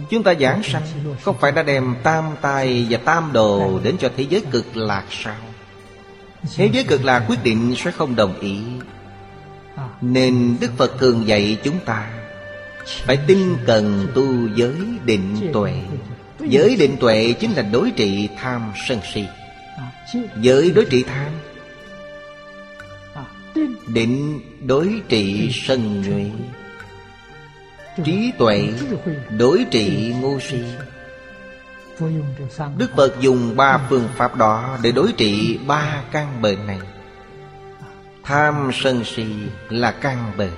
Chúng ta giảng sanh Không phải đã đem tam tài và tam đồ Đến cho thế giới cực lạc sao? Thế giới cực lạc quyết định sẽ không đồng ý. Nên Đức Phật thường dạy chúng ta Phải tinh cần tu giới định tuệ. Giới định tuệ chính là đối trị tham sân si. Giới đối trị tham, Định đối trị sân nhuệ Trí tuệ đối trị ngu si. Đức Phật dùng ba phương pháp đó Để đối trị ba căn bệnh này. Tham sân si là căn bệnh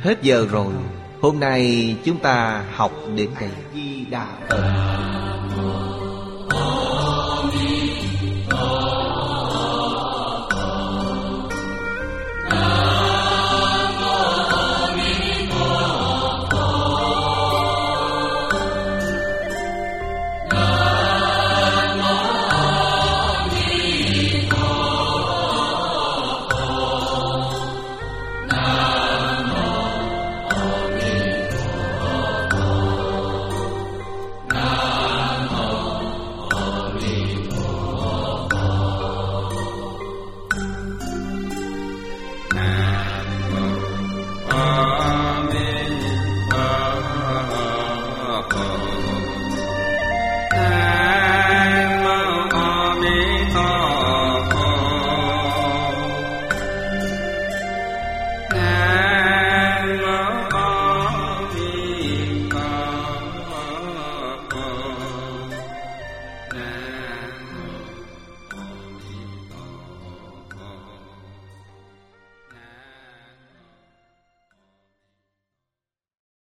Hết giờ rồi Hôm nay chúng ta học đến đây. Di Đà Phật.